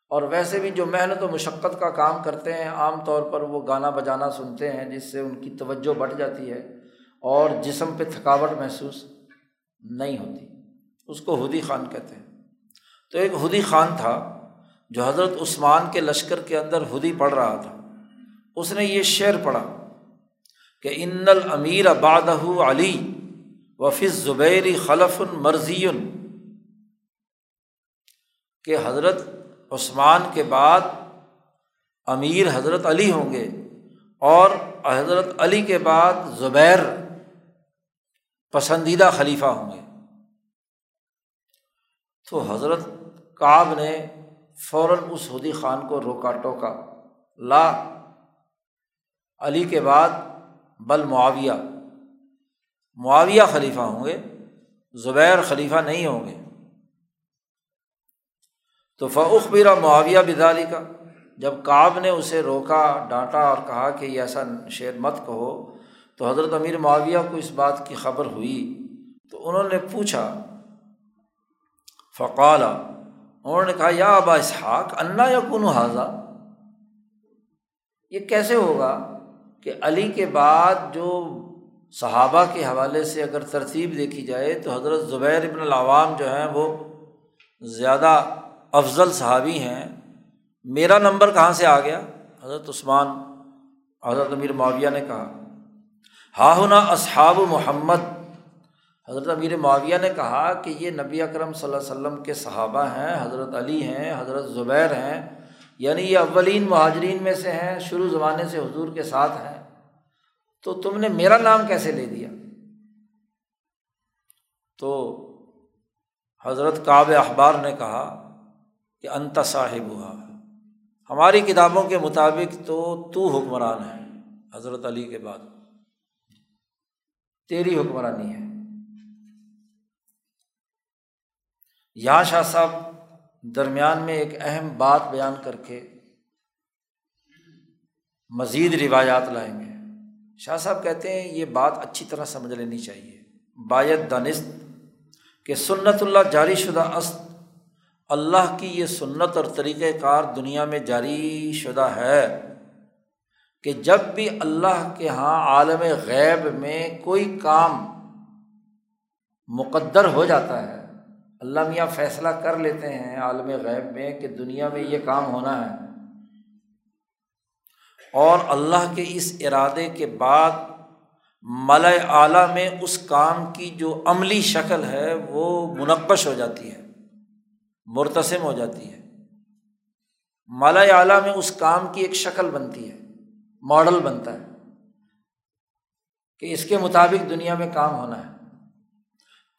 اور ویسے بھی جو محنت و مشقت کا کام کرتے ہیں، عام طور پر وہ گانا بجانا سنتے ہیں، جس سے ان کی توجہ بڑھ جاتی ہے اور جسم پہ تھکاوٹ محسوس نہیں ہوتی۔ اس کو ہدی خان کہتے ہیں۔ تو ایک ہدی خان تھا جو حضرت عثمان کے لشکر کے اندر ہدی پڑھ رہا تھا۔ اس نے یہ شعر پڑھا کہ ان الامیر بادہ علی وفظ زبیری خلف المرضی کہ حضرت عثمان کے بعد امیر حضرت علی ہوں گے اور حضرت علی کے بعد زبیر۔ پسندیدہ خلیفہ ہوں گے۔ تو حضرت کعب نے فوراً اس ہدی خان کو روکا ٹوکا۔ لا، علی کے بعد، بل معاویہ۔ معاویہ خلیفہ ہوں گے، زبیر خلیفہ نہیں ہوں گے۔ تو فعق بیرا معاویہ بدالی کا جب کعب نے اسے روکا، ڈانٹا اور کہا کہ یہ ایسا شعر مت کہو تو حضرت امیر معاویہ کو اس بات کی خبر ہوئی تو انہوں نے پوچھا فقال انہوں نے کہا، یا ابا اسحاق اللہ یا کن حاضہ یہ کیسے ہوگا کہ علی کے بعد جو صحابہ کے حوالے سے اگر ترتیب دیکھی جائے تو حضرت زبیر ابن العوام جو ہیں وہ زیادہ افضل صحابی ہیں۔ میرا نمبر کہاں سے آ گیا؟ حضرت عثمان، حضرت امیر معاویہ نے کہا۔ ہاہنا اصحاب محمد۔ حضرت امیر معاویہ نے کہا کہ یہ نبی اکرم صلی اللہ علیہ وسلم کے صحابہ ہیں، حضرت علی ہیں، حضرت زبیر ہیں۔ یعنی یہ اولین مہاجرین میں سے ہیں، شروع زمانے سے حضور کے ساتھ ہیں۔ تو تم نے میرا نام کیسے لے دیا تو حضرت کعب اخبار نے کہا کہ انت صاحب ہوا ہماری کتابوں کے مطابق تو تو حکمران ہے حضرت علی کے بعد۔ تیری حکمرانی ہے۔ یہاں شاہ صاحب، درمیان میں ایک اہم بات بیان کر کے مزید روایات لائیں گے۔ شاہ صاحب کہتے ہیں، یہ بات اچھی طرح سمجھ لینی چاہیے۔ باید دانست کہ سنت اللہ جاری شدہ است اللہ کی یہ سنت اور طریقۂ کار دنیا میں جاری شدہ ہے۔ کہ جب بھی اللہ کے یہاں عالم غیب میں کوئی کام مقدر ہو جاتا ہے، اللہ میاں فیصلہ کر لیتے ہیں عالم غیب میں کہ دنیا میں یہ کام ہونا ہے۔ اور اللہ کے اس ارادے کے بعد ملۂ اعلیٰ میں اس کام کی جو عملی شکل ہے وہ منقش ہو جاتی ہے، مرتسم ہو جاتی ہے۔ مالا اعلیٰ میں اس کام کی ایک شکل بنتی ہے۔ ماڈل بنتا ہے کہ اس کے مطابق دنیا میں کام ہونا ہے۔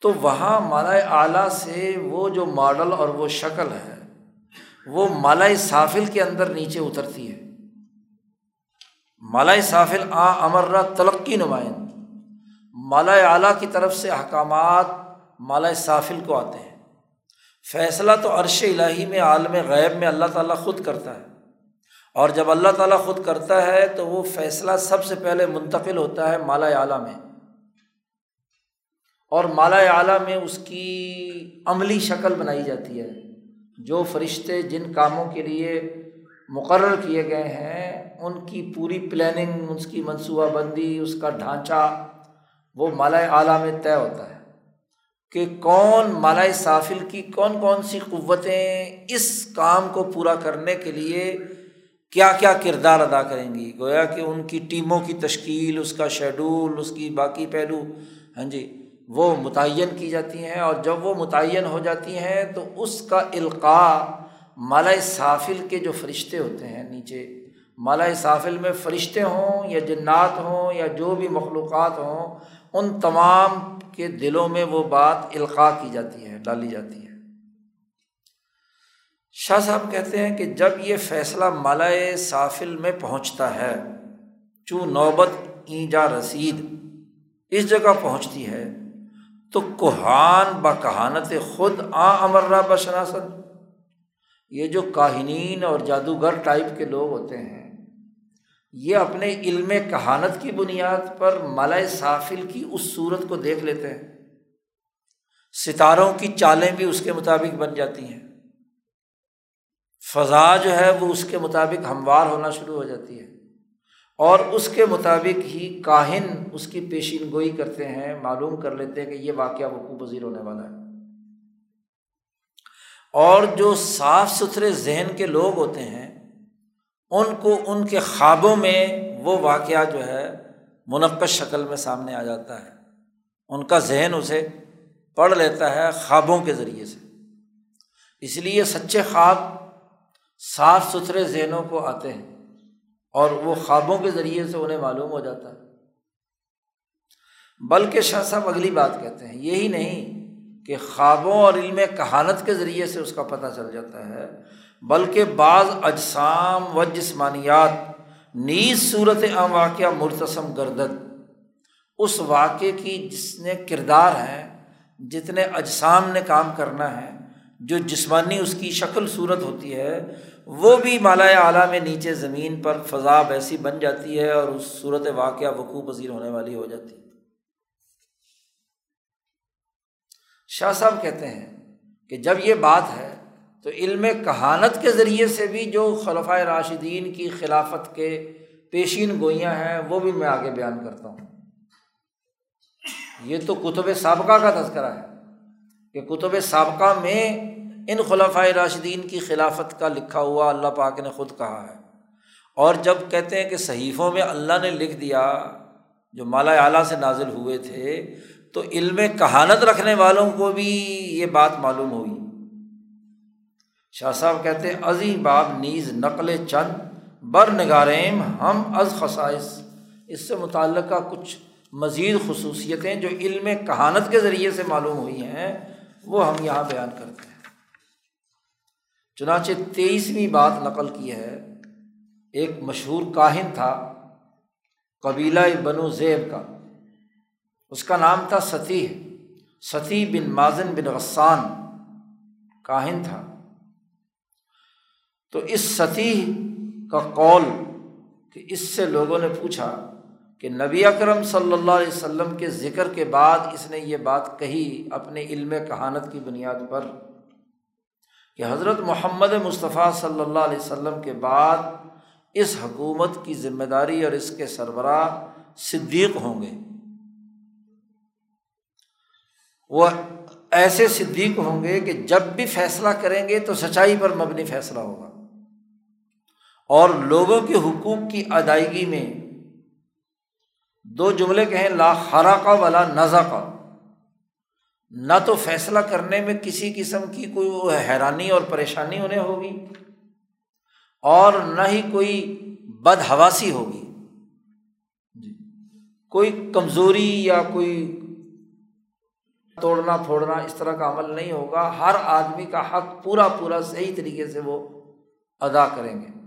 تو وہاں مالا اعلیٰ سے وہ جو ماڈل اور وہ شکل ہے، وہ مالا سافل کے اندر نیچے اترتی ہے۔ مالا سافل آ امرا تلقی نمائند مالا اعلیٰ کی طرف سے احکامات مالا سافل کو آتے ہیں۔ فیصلہ تو عرش الہی میں، عالم غیب میں اللہ تعالیٰ خود کرتا ہے۔ اور جب اللہ تعالیٰ خود کرتا ہے تو وہ فیصلہ سب سے پہلے منتقل ہوتا ہے مالا اعلیٰ میں۔ اور مالا اعلیٰ میں اس کی عملی شکل بنائی جاتی ہے۔ جو فرشتے جن کاموں کے لیے مقرر کیے گئے ہیں، ان کی پوری پلاننگ اس کی منصوبہ بندی، اس کا ڈھانچہ، وہ مالا اعلیٰ میں طے ہوتا ہے کہ کون مالا سافل کی کون کون سی قوتیں اس کام کو پورا کرنے کے لیے کیا کیا کردار ادا کریں گی؟ گویا کہ ان کی ٹیموں کی تشکیل، اس کا شیڈول اس کی باقی پہلو ہاں جی وہ متعین کی جاتی ہیں اور جب وہ متعین ہو جاتی ہیں تو اس کا القاع مالا سافل کے جو فرشتے ہوتے ہیں نیچے مالا سافل میں فرشتے ہوں یا جنات ہوں یا جو بھی مخلوقات ہوں، ان تمام کے دلوں میں وہ بات القاع کی جاتی ہے، ڈالی جاتی ہے۔ شاہ صاحب کہتے ہیں کہ جب یہ فیصلہ مالائے سافل میں پہنچتا ہے چوں نوبت اینجا رسید، اس جگہ پہنچتی ہے، تو کوہان با کہانت خود آ امرا بشناسن۔ یہ جو کاہنین اور جادوگر ٹائپ کے لوگ ہوتے ہیں، یہ اپنے علم کہانت کی بنیاد پر ملائے سافل کی اس صورت کو دیکھ لیتے ہیں۔ ستاروں کی چالیں بھی اس کے مطابق بن جاتی ہیں۔ فضا جو ہے وہ اس کے مطابق ہموار ہونا شروع ہو جاتی ہے۔ اور اس کے مطابق ہی کاہن اس کی پیشین گوئی کرتے ہیں، معلوم کر لیتے ہیں کہ یہ واقعہ وقوع پذیر ہونے والا ہے۔ اور جو صاف ستھرے ذہن کے لوگ ہوتے ہیں، ان کو ان کے خوابوں میں وہ واقعہ جو ہے منقش شکل میں سامنے آ جاتا ہے۔ ان کا ذہن اسے پڑھ لیتا ہے خوابوں کے ذریعے سے۔ اس لیے سچے خواب صاف ستھرے ذہنوں کو آتے ہیں اور وہ خوابوں کے ذریعے سے انہیں معلوم ہو جاتا ہے۔ بلکہ شاہ صاحب اگلی بات کہتے ہیں، یہی نہیں کہ خوابوں اور علم کہانت کے ذریعے سے اس کا پتہ چل جاتا ہے، بلکہ بعض اجسام و جسمانیات نیز صورت عام واقعہ مرتسم گردد۔ اس واقعے کی جس نے کردار ہیں جتنے اجسام نے کام کرنا ہے جو جسمانی اس کی شکل صورت ہوتی ہے، وہ بھی مالا اعلیٰ میں نیچے زمین پر فضا ایسی بن جاتی ہے اور اس صورت واقعہ وقوع پذیر ہونے والی ہو جاتی ہے۔ شاہ صاحب کہتے ہیں کہ جب یہ بات ہے تو علم کہانت کے ذریعے سے بھی جو خلفۂ راشدین کی خلافت کے پیشین گوئیاں ہیں، وہ بھی میں آگے بیان کرتا ہوں۔ یہ تو کتب سابقہ کا تذکرہ ہے۔ کہ کتب سابقہ میں ان خلفۂ راشدین کی خلافت کا لکھا ہوا اللہ پاک نے خود کہا ہے۔ اور جب کہتے ہیں کہ صحیفوں میں اللہ نے لکھ دیا، جو مالا اعلیٰ سے نازل ہوئے تھے، تو علم کہانت رکھنے والوں کو بھی یہ بات معلوم ہوئی۔ شاہ صاحب کہتے ہیں ازی باب نیز نقل چند بر نگاریم، ہم از خسائش اس سے متعلقہ کچھ مزید خصوصیتیں جو علم کہانت کے ذریعے سے معلوم ہوئی ہیں وہ ہم یہاں بیان کرتے ہیں۔ چنانچہ تیئیسویں بات نقل کی ہے۔ ایک مشہور کاہن تھا، قبیلہ بنو زیب کا۔ اس کا نام تھا ستی ستی بن مازن بن غسان کاہن تھا۔ تو اس ستی کا قول کہ اس سے لوگوں نے پوچھا کہ نبی اکرم صلی اللہ علیہ وسلم کے ذکر کے بعد اس نے یہ بات کہی اپنے علم کہانت کی بنیاد پر کہ حضرت محمد مصطفیٰ صلی اللہ علیہ وسلم کے بعد اس حکومت کی ذمہ داری اور اس کے سربراہ صدیق ہوں گے۔ وہ ایسے صدیق ہوں گے کہ جب بھی فیصلہ کریں گے تو سچائی پر مبنی فیصلہ ہوگا۔ اور لوگوں کے حقوق کی ادائیگی میں دو جملے کہیں، لا خرا کا والا نزا کا نہ تو فیصلہ کرنے میں کسی قسم کی کوئی حیرانی اور پریشانی انہیں ہوگی، اور نہ ہی کوئی بد حواسی ہوگی۔ جی۔ کوئی کمزوری یا کوئی توڑنا، پھوڑنا اس طرح کا عمل نہیں ہوگا۔ ہر آدمی کا حق پورا پورا صحیح طریقے سے وہ ادا کریں گے۔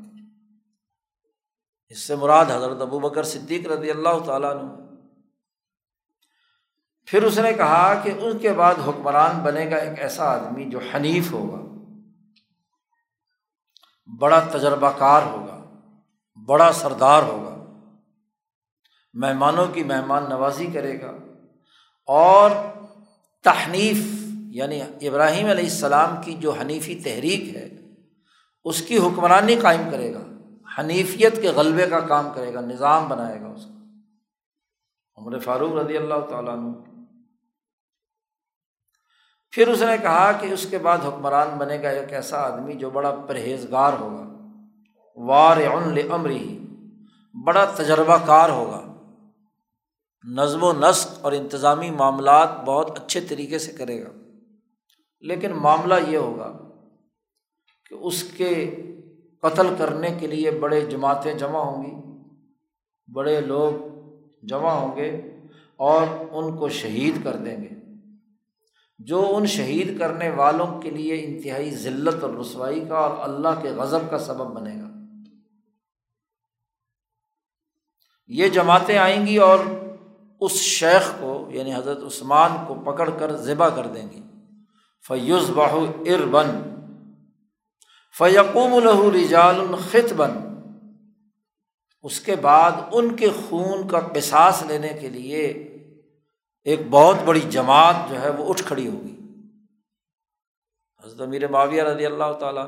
اس سے مراد حضرت ابو بکر صدیق رضی اللہ تعالیٰ نے پھر اس نے کہا کہ ان کے بعد حکمران بنے گا ایک ایسا آدمی جو حنیف ہوگا، بڑا تجربہ کار ہوگا، بڑا سردار ہوگا، مہمانوں کی مہمان نوازی کرے گا اور تحنیف یعنی ابراہیم علیہ السلام کی جو حنیفی تحریک ہے، اس کی حکمرانی قائم کرے گا۔ حنیفیت کے غلبے کا کام کرے گا، نظام بنائے گا اس کا۔ عمر فاروق رضی اللہ تعالیٰ عنہ۔ پھر اس نے کہا کہ اس کے بعد حکمران بنے گا ایک ایسا آدمی جو بڑا پرہیزگار ہوگا۔ وار امر ہی بڑا تجربہ کار ہوگا۔ نظم و نسق اور انتظامی معاملات بہت اچھے طریقے سے کرے گا۔ لیکن معاملہ یہ ہوگا کہ اس کے قتل کرنے کے لیے بڑے جماعتیں جمع ہوں گی، بڑے لوگ جمع ہوں گے اور ان کو شہید کر دیں گے۔ جو ان شہید کرنے والوں کے لیے انتہائی ذلت اور رسوائی کا اور اللہ کے غضب کا سبب بنے گا۔ یہ جماعتیں آئیں گی اور اس شیخ کو یعنی حضرت عثمان کو پکڑ کر ذبح کر دیں گی۔ فیوز باہو اربن فیقوم الہ رجال الخط بن اس کے بعد ان کے خون کا قصاص لینے کے لیے ایک بہت بڑی جماعت جو ہے وہ اٹھ کھڑی ہوگی۔ حضرت امیر معاویہ رضی اللہ تعالیٰ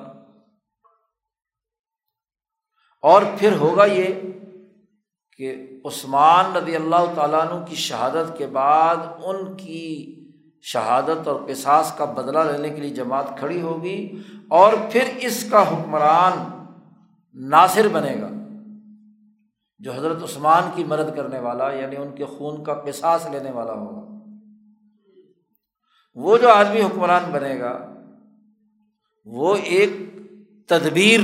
اور پھر ہوگا یہ کہ عثمان رضی اللہ تعالیٰ عنہ کی شہادت کے بعد ان کی شہادت اور قصاص کا بدلہ لینے کے لیے جماعت کھڑی ہوگی اور پھر اس کا حکمران ناصر بنے گا، جو حضرت عثمان کی مدد کرنے والا یعنی ان کے خون کا قصاص لینے والا ہوگا۔ وہ جو آدمی حکمران بنے گا، وہ ایک تدبیر،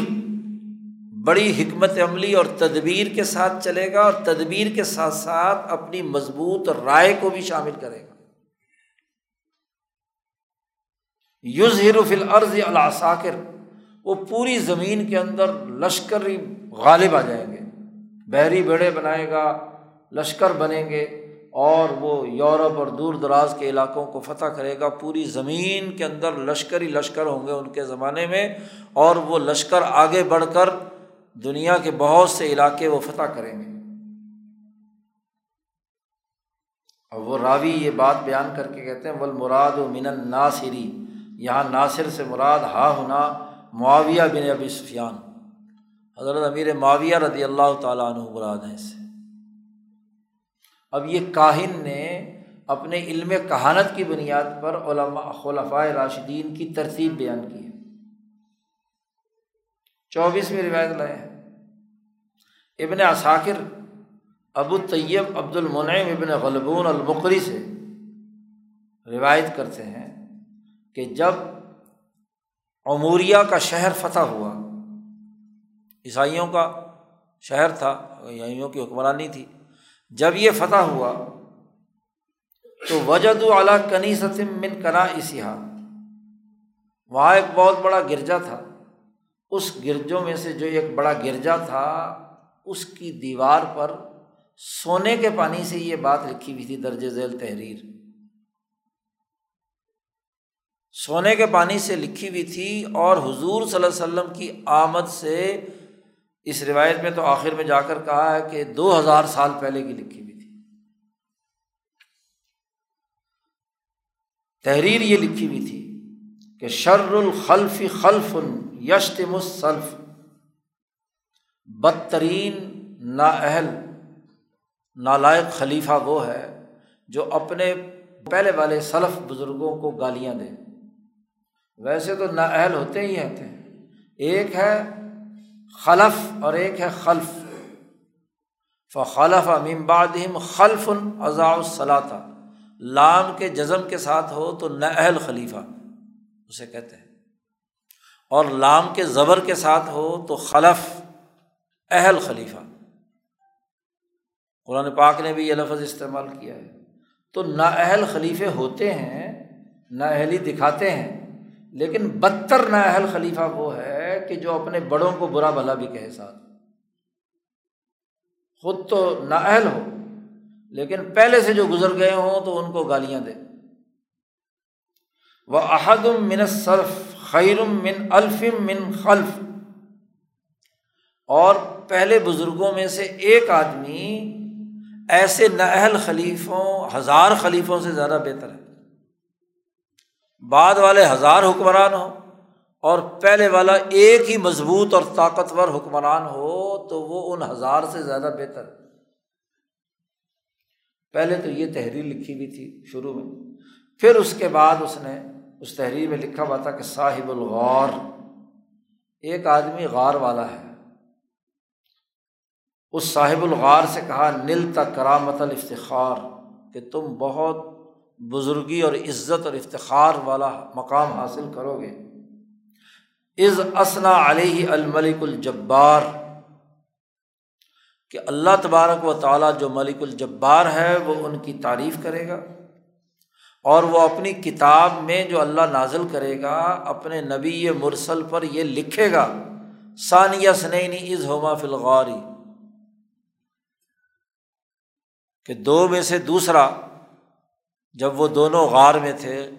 بڑی حکمت عملی اور تدبیر کے ساتھ چلے گا اور تدبیر کے ساتھ ساتھ اپنی مضبوط رائے کو بھی شامل کرے گا۔ یوز ہیروفل عرض الاساکر وہ پوری زمین کے اندر لشکر غالب آ جائیں گے۔ بحری بیڑے بنائے گا، لشکر بنیں گے اور وہ یورپ اور دور دراز کے علاقوں کو فتح کرے گا۔ پوری زمین کے اندر لشکر ہی لشکر ہوں گے ان کے زمانے میں اور وہ لشکر آگے بڑھ کر دنیا کے بہت سے علاقے وہ فتح کریں گے۔ اور وہ راوی یہ بات بیان کر کے کہتے ہیں ول مراد و من ناصری یہاں ناصر سے مراد ہا ہونا معاویہ بن ابی سفیان۔ حضرت امیر معاویہ رضی اللہ تعالیٰ عنہ مراد ہیں سے۔ اب یہ کاہن نے اپنے علم کہانت کی بنیاد پر علماء خلفۂ راشدین کی ترتیب بیان کی ہے۔ چوبیسویں روایت لائے ہیں۔ ابن اثاکر ابو طیب عبد المنعم ابن غلبون المقری سے روایت کرتے ہیں۔ کہ جب عموریہ کا شہر فتح ہوا، عیسائیوں کا شہر تھا، عیسائیوں کی حکمرانی تھی، جب یہ فتح ہوا تو وجد اعلیٰ کنی ستم من کنا اسیحا وہاں ایک بہت بڑا گرجا تھا۔ اس گرجوں میں سے جو ایک بڑا گرجا تھا، اس کی دیوار پر سونے کے پانی سے یہ بات لکھی ہوئی تھی درج ذیل تحریر۔ سونے کے پانی سے لکھی ہوئی تھی اور حضور صلی اللہ علیہ وسلم کی آمد سے اس روایت میں تو آخر میں جا کر کہا ہے کہ دو ہزار سال پہلے کی لکھی ہوئی تھی۔ تحریر یہ لکھی ہوئی تھی کہ شر الخلف خلف یشتم السلف، بدترین، نااہل، نالائق خلیفہ وہ ہے جو اپنے پہلے والے سلف بزرگوں کو گالیاں دے۔ ویسے تو نااہل ہوتے ہی ہوتے ہیں۔ ایک ہے خلف اور ایک ہے خلف۔ فخلف امبادم خلف اضاء الصلاۃ لام کے جزم کے ساتھ ہو تو نااہل خلیفہ، اسے کہتے ہیں۔ اور لام کے زبر کے ساتھ ہو تو خلف اہل خلیفہ۔ قرآن پاک نے بھی یہ لفظ استعمال کیا ہے۔ تو نااہل خلیفے ہوتے ہیں نااہلی دکھاتے ہیں۔ لیکن بدتر نااہل خلیفہ وہ ہے کہ جو اپنے بڑوں کو برا بھلا بھی کہے ساتھ۔ خود تو نااہل ہو، لیکن پہلے سے جو گزر گئے ہوں تو ان کو گالیاں دے۔ وہ احدم من صرف خیرم من الفم من خلف۔ اور پہلے بزرگوں میں سے ایک آدمی ایسے نااہل خلیفوں، ہزار خلیفوں سے زیادہ بہتر ہے۔ بعد والے ہزار حکمران ہوں اور پہلے والا ایک ہی مضبوط اور طاقتور حکمران ہو تو وہ ان ہزار سے زیادہ بہتر ہے۔ پہلے تو یہ تحریر لکھی ہوئی تھی شروع میں، پھر اس کے بعد اس نے اس تحریر میں لکھا ہوا تھا کہ صاحب الغار ایک آدمی غار والا ہے۔ اس صاحب الغار سے کہا نل تک کرامت الافتخار، کہ تم بہت بزرگی اور عزت اور افتخار والا مقام حاصل کرو گے۔ از اسنا علیہ الملک الجبار، کہ اللہ تبارک و تعالیٰ جو ملک الجبار ہے وہ ان کی تعریف کرے گا اور وہ اپنی کتاب میں جو اللہ نازل کرے گا اپنے نبی مرسل پر یہ لکھے گا ثانیہ سنینی از ہوما فلغاری کہ دو میں سے دوسرا جب وہ دونوں غار میں تھے،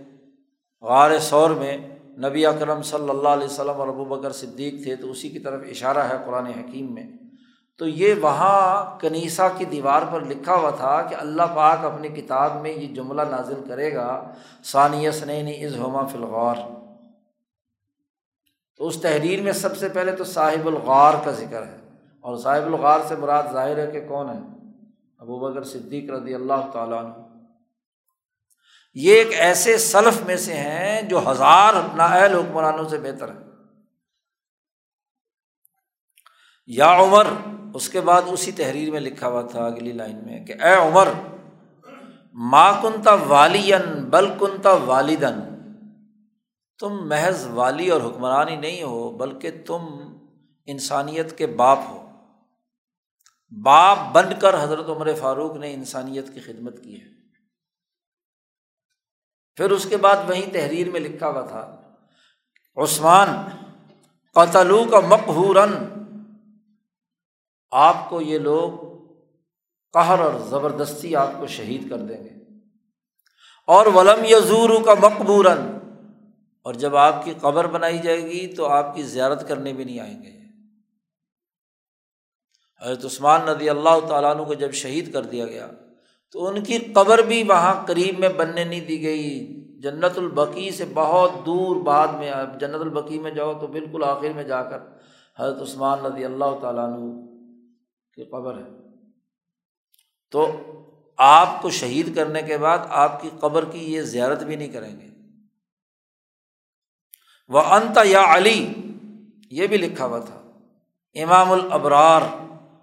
غار سور میں نبی اکرم صلی اللہ علیہ وسلم اور ابو بکر صدیق تھے، تو اسی کی طرف اشارہ ہے قرآن حکیم میں۔ تو یہ وہاں کنیسا کی دیوار پر لکھا ہوا تھا کہ اللہ پاک اپنی کتاب میں یہ جملہ نازل کرے گا ثانیہ سنین از ہوما فلغار تو اس تحریر میں سب سے پہلے تو صاحب الغار کا ذکر ہے۔ اور صاحب الغار سے مراد ظاہر ہے کہ کون ہے؟ ابو بکر صدیق رضی اللہ تعالیٰ عنہ۔ یہ ایک ایسے سلف میں سے ہیں جو ہزار نااہل حکمرانوں سے بہتر ہے یا عمر، اس کے بعد اسی تحریر میں لکھا ہوا تھا اگلی لائن میں کہ اے عمر، ما کنتا والین بل کنتا والدن تم محض والی اور حکمرانی نہیں ہو، بلکہ تم انسانیت کے باپ ہو۔ باپ بن کر حضرت عمر فاروق نے انسانیت کی خدمت کی ہے۔ پھر اس کے بعد وہیں تحریر میں لکھا ہوا تھا، عثمان قتلو کا مقہورن، آپ کو یہ لوگ قہر اور زبردستی آپ کو شہید کر دیں گے۔ اور ولم یزور کا مقبورن، اور جب آپ کی قبر بنائی جائے گی تو آپ کی زیارت کرنے بھی نہیں آئیں گے۔ حضرت عثمان ندی اللہ تعالیٰ عنہ کو جب شہید کر دیا گیا تو ان کی قبر بھی وہاں قریب میں بننے نہیں دی گئی۔ جنت البقی سے بہت دور بعد میں جنت البقی میں جاؤ تو بالکل آخر میں جا کر حضرت عثمان رضی اللہ تعالیٰ عنہ کی قبر ہے۔ تو آپ کو شہید کرنے کے بعد آپ کی قبر کی یہ زیارت بھی نہیں کریں گے۔ وہ انت یا علی یہ بھی لکھا ہوا تھا، امام الابرار۔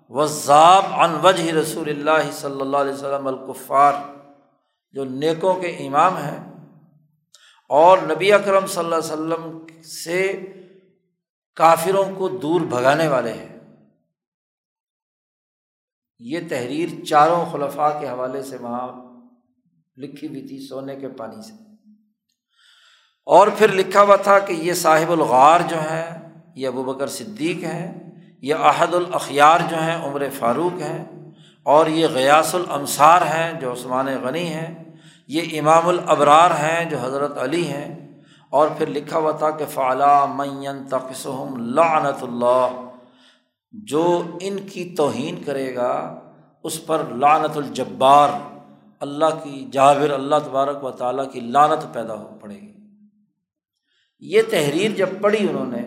وضاب ان وجہ رسول اللہ صلی اللہ علیہ وسلم القفار جو نیکوں کے امام ہیں اور نبی اکرم صلی اللہ علیہ وسلم سے کافروں کو دور بھگانے والے ہیں۔ یہ تحریر چاروں خلفاء کے حوالے سے وہاں لکھی ہوئی تھی سونے کے پانی سے۔ اور پھر لکھا ہوا تھا کہ یہ صاحب الغار جو ہیں، یہ ابو بکر صدیق ہیں یہ احد الاخیار جو ہیں، عمر فاروق ہیں اور یہ غیاس الامصار ہیں جو عثمان غنی ہیں، یہ امام الابرار ہیں جو حضرت علی ہیں اور پھر لکھا ہوا تھا کہ فعلا معین تقسم لعنت اللہ، جو ان کی توہین کرے گا اس پر لعنت الجبار، اللہ کی جاور اللہ تبارک و تعالیٰ کی لانت پیدا ہو پڑے گی۔ یہ تحریر جب پڑھی انہوں نے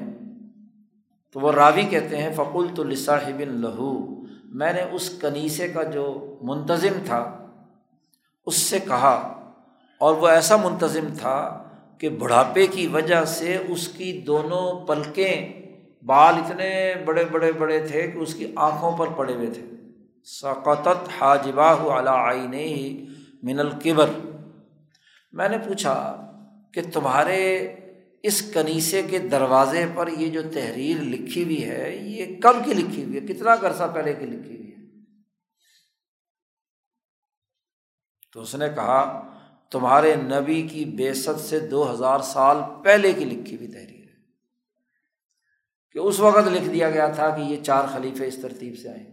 تو وہ راوی کہتے ہیں فقول تو لصاحب لہو میں نے اس کنیسے کا جو منتظم تھا، اس سے کہا، اور وہ ایسا منتظم تھا کہ بڑھاپے کی وجہ سے اس کی دونوں پلکیں بال اتنے بڑے بڑے بڑے تھے کہ اس کی آنکھوں پر پڑے ہوئے تھے۔ ثقت حاجباہ علا آئین من القبر میں نے پوچھا کہ تمہارے اس کنیسے کے دروازے پر یہ جو تحریر لکھی ہوئی ہے، یہ کب کی لکھی ہوئی ہے؟ کتنا عرصہ پہلے کی لکھی ہوئی ہے؟ تو اس نے کہا، تمہارے نبی کی بے ست سے دو ہزار سال پہلے کی لکھی ہوئی تحریر ہے۔ کہ اس وقت لکھ دیا گیا تھا کہ یہ چار خلیفے اس ترتیب سے آئے۔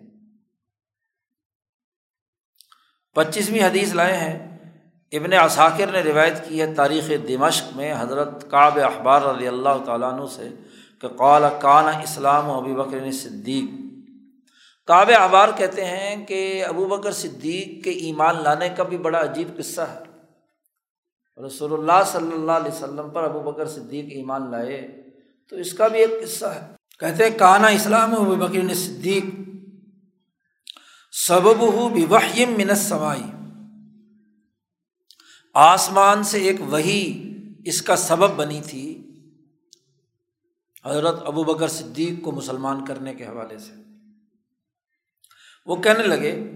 پچیسویں حدیث لائے ہیں۔ ابن اثاکر نے روایت کی ہے تاریخ دمشق میں حضرت کعب اخبار رضی اللہ تعالیٰ عنہ سے کہ قال کان اسلام و ابی بکر صدیق۔ کعب احبار کہتے ہیں کہ ابو بکر صدیق کے ایمان لانے کا بھی بڑا عجیب قصہ ہے۔ رسول اللہ صلی اللہ علیہ وسلم پر ابو بکر صدیق ایمان لائے تو اس کا بھی ایک قصہ ہے۔ کہتے ہیں کانا اسلام ابو بکر صدیق۔ سبب ہو بھی وحیم منت سمائی آسمان سے ایک وہی اس کا سبب بنی تھی حضرت ابو بکر صدیق کو مسلمان کرنے کے حوالے سے۔ وہ کہنے لگے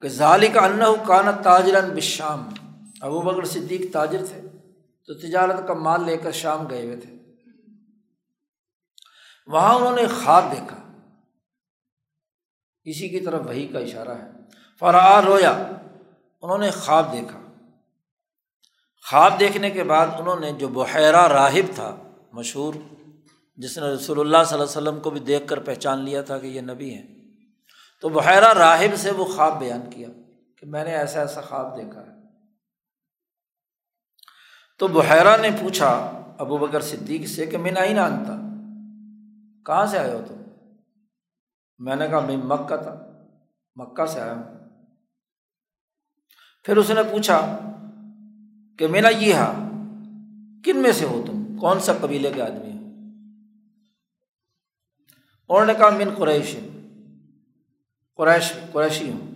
کہ ظالی کا انّ کان تاجرن بشام ابو بکر صدیق تاجر تھے، تو تجارت کا مال لے کر شام گئے ہوئے تھے۔ وہاں انہوں نے خواب دیکھا۔ اسی کی طرف وہی کا اشارہ ہے۔ فرا رویا، انہوں نے خواب دیکھا۔ خواب دیکھنے کے بعد انہوں نے جو بحیرہ راہب تھا، مشہور، جس نے رسول اللہ صلی اللہ علیہ وسلم کو بھی دیکھ کر پہچان لیا تھا کہ یہ نبی ہیں، تو بحیرہ راہب سے وہ خواب بیان کیا کہ میں نے ایسا ایسا خواب دیکھا ہے۔ تو بحیرہ نے پوچھا ابو بکر صدیق سے کہ میں نہیں نانتا کہاں سے آئے ہو تم؟ میں نے کہا میں مکہ تھا۔ مکہ سے آیا ہوں۔ پھر اس نے پوچھا کہ میرا یہ ہا کن میں سے ہو تم؟ کون سا قبیلے کے آدمی ہو؟ انہوں نے کہا، من قریش۔ قریش، قریشی ہوں۔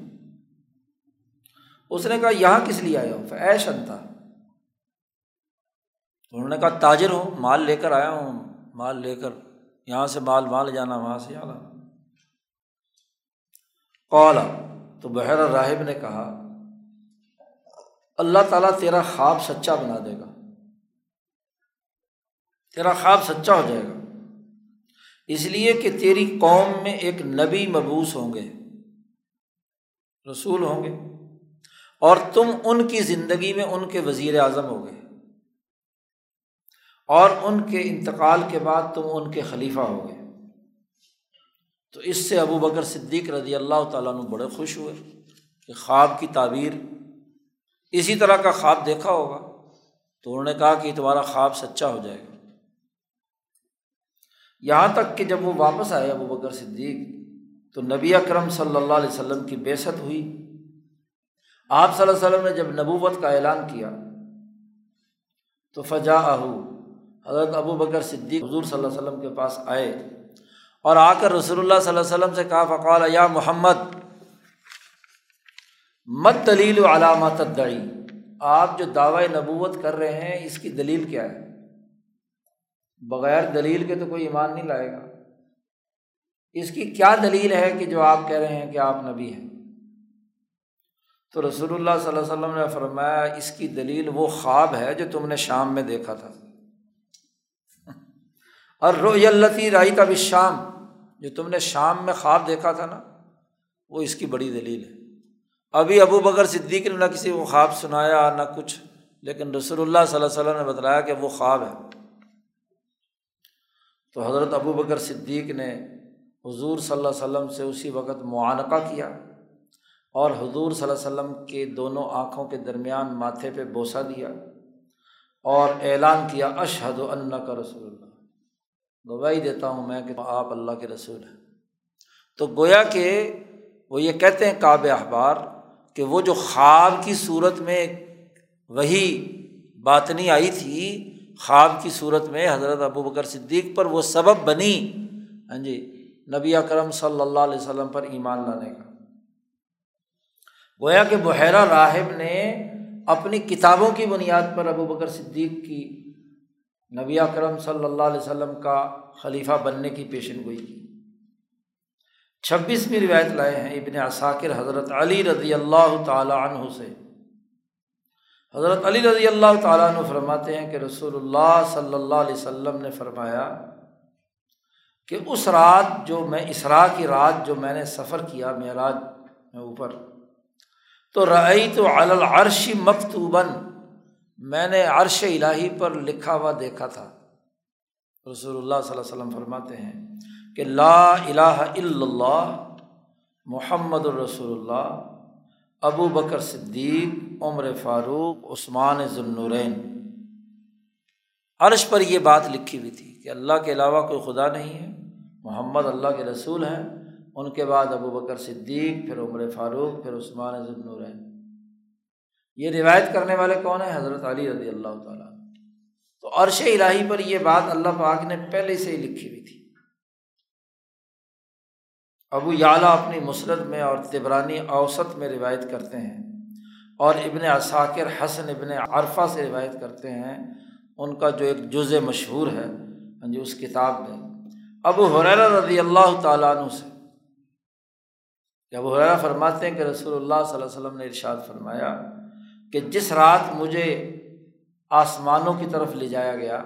اس نے کہا، یہاں کس لیے آیا ہوں فیش انتا انہوں نے کہا، تاجر ہوں، مال لے کر آیا ہوں۔ مال لے کر، یہاں سے مال مال جانا، وہاں سے آنا قالا، تو بحر راہب نے کہا اللہ تعالیٰ تیرا خواب سچا بنا دے گا۔ تیرا خواب سچا ہو جائے گا۔ اس لیے کہ تیری قوم میں ایک نبی مبوس ہوں گے، رسول ہوں گے، اور تم ان کی زندگی میں ان کے وزیر اعظم ہو گئے اور ان کے انتقال کے بعد تم ان کے خلیفہ ہو گئے تو اس سے ابو بکر صدیق رضی اللہ تعالیٰ عنہ بڑے خوش ہوئے کہ خواب کی تعبیر اسی طرح کا خواب دیکھا ہوگا۔ تو انہوں نے کہا کہ تمہارا خواب سچا ہو جائے گا۔ یہاں تک کہ جب وہ واپس آئے ابو بکر صدیق، تو نبی اکرم صلی اللہ علیہ وسلم کی بےست ہوئی۔ آپ صلی اللہ علیہ وسلم نے جب نبوت کا اعلان کیا، تو فجا اہو حضرت ابو بکر صدیق حضور صلی اللہ علیہ وسلم کے پاس آئے۔ اور آ کر رسول اللہ صلی اللہ علیہ وسلم سے کہا، فقال، یا محمد مت دلیل و علامات دعی آپ جو دعوی نبوت کر رہے ہیں، اس کی دلیل کیا ہے؟ بغیر دلیل کے تو کوئی ایمان نہیں لائے گا۔ اس کی کیا دلیل ہے کہ جو آپ کہہ رہے ہیں کہ آپ نبی ہیں؟ تو رسول اللہ صلی اللہ علیہ وسلم نے فرمایا، اس کی دلیل وہ خواب ہے جو تم نے شام میں دیکھا تھا۔ اور رو التی رائی کا بھی شام جو تم نے شام میں خواب دیکھا تھا نا، وہ اس کی بڑی دلیل ہے۔ ابھی ابو بکر صدیق نے نہ کسی کو خواب سنایا، نہ کچھ۔ لیکن رسول اللہ صلی اللہ علیہ وسلم نے بتلایا کہ وہ خواب ہے۔ تو حضرت ابو بکر صدیق نے حضور صلی اللہ علیہ وسلم سے اسی وقت معانقہ کیا اور حضور صلی اللہ علیہ وسلم کے دونوں آنکھوں کے درمیان ماتھے پہ بوسہ دیا اور اعلان کیا، اشہد اللہ کا رسول اللہ گواہی دیتا ہوں میں کہ آپ اللہ کے رسول ہیں۔ تو گویا کہ وہ یہ کہتے ہیں کعب اخبار کہ وہ جو خواب کی صورت میں وہی بات نہیں آئی تھی، خواب کی صورت میں حضرت ابو بکر صدیق پر وہ سبب بنی۔ ہاں جی نبی اکرم صلی اللہ علیہ وسلم پر ایمان لانے کا۔ گویا کہ بحیرہ راہب نے اپنی کتابوں کی بنیاد پر ابو بکر صدیق کی نبی اکرم صلی اللہ علیہ وسلم کا خلیفہ بننے کی پیشن گوئی کی۔ چھبیسویں روایت لائے ہیں ابن اثاکر حضرت علی رضی اللہ تعالیٰ عنہ سے۔ حضرت علی رضی اللہ تعالیٰ عنہ فرماتے ہیں کہ رسول اللہ صلی اللہ علیہ وسلم نے فرمایا کہ اس رات جو میں اسرا کی رات جو میں نے سفر کیا معراج میں اوپر، تو رعی تو العرشی مکتوباً، میں نے عرش الٰہی پر لکھا ہوا دیکھا تھا۔ رسول اللہ صلی اللہ علیہ وسلم فرماتے ہیں کہ لا الہ الا اللہ، محمد الرسول اللہ، ابو بکر صدیق، عمر فاروق، عثمان ذنورین عرش پر یہ بات لکھی ہوئی تھی کہ اللہ کے علاوہ کوئی خدا نہیں ہے، محمد اللہ کے رسول ہیں۔ ان کے بعد ابو بکر صدیق، پھر عمر فاروق، پھر عثمان ذنورین یہ روایت کرنے والے کون ہیں؟ حضرت علی رضی اللہ تعالیٰ۔ تو عرش الٰہی پر یہ بات اللہ پاک نے پہلے سے ہی لکھی ہوئی تھی۔ ابو یالا اپنی مسرت میں اور تبرانی اوسط میں روایت کرتے ہیں اور ابن اثاکر حسن ابن عرفہ سے روایت کرتے ہیں ان کا جو ایک جز مشہور ہے ہاں جی اس کتاب میں۔ ابو حریر رضی اللہ تعالیٰ عنہ سے۔ کہ ابو حرا فرماتے ہیں کہ رسول اللہ صلی اللہ علیہ وسلم نے ارشاد فرمایا کہ جس رات مجھے آسمانوں کی طرف لے جایا گیا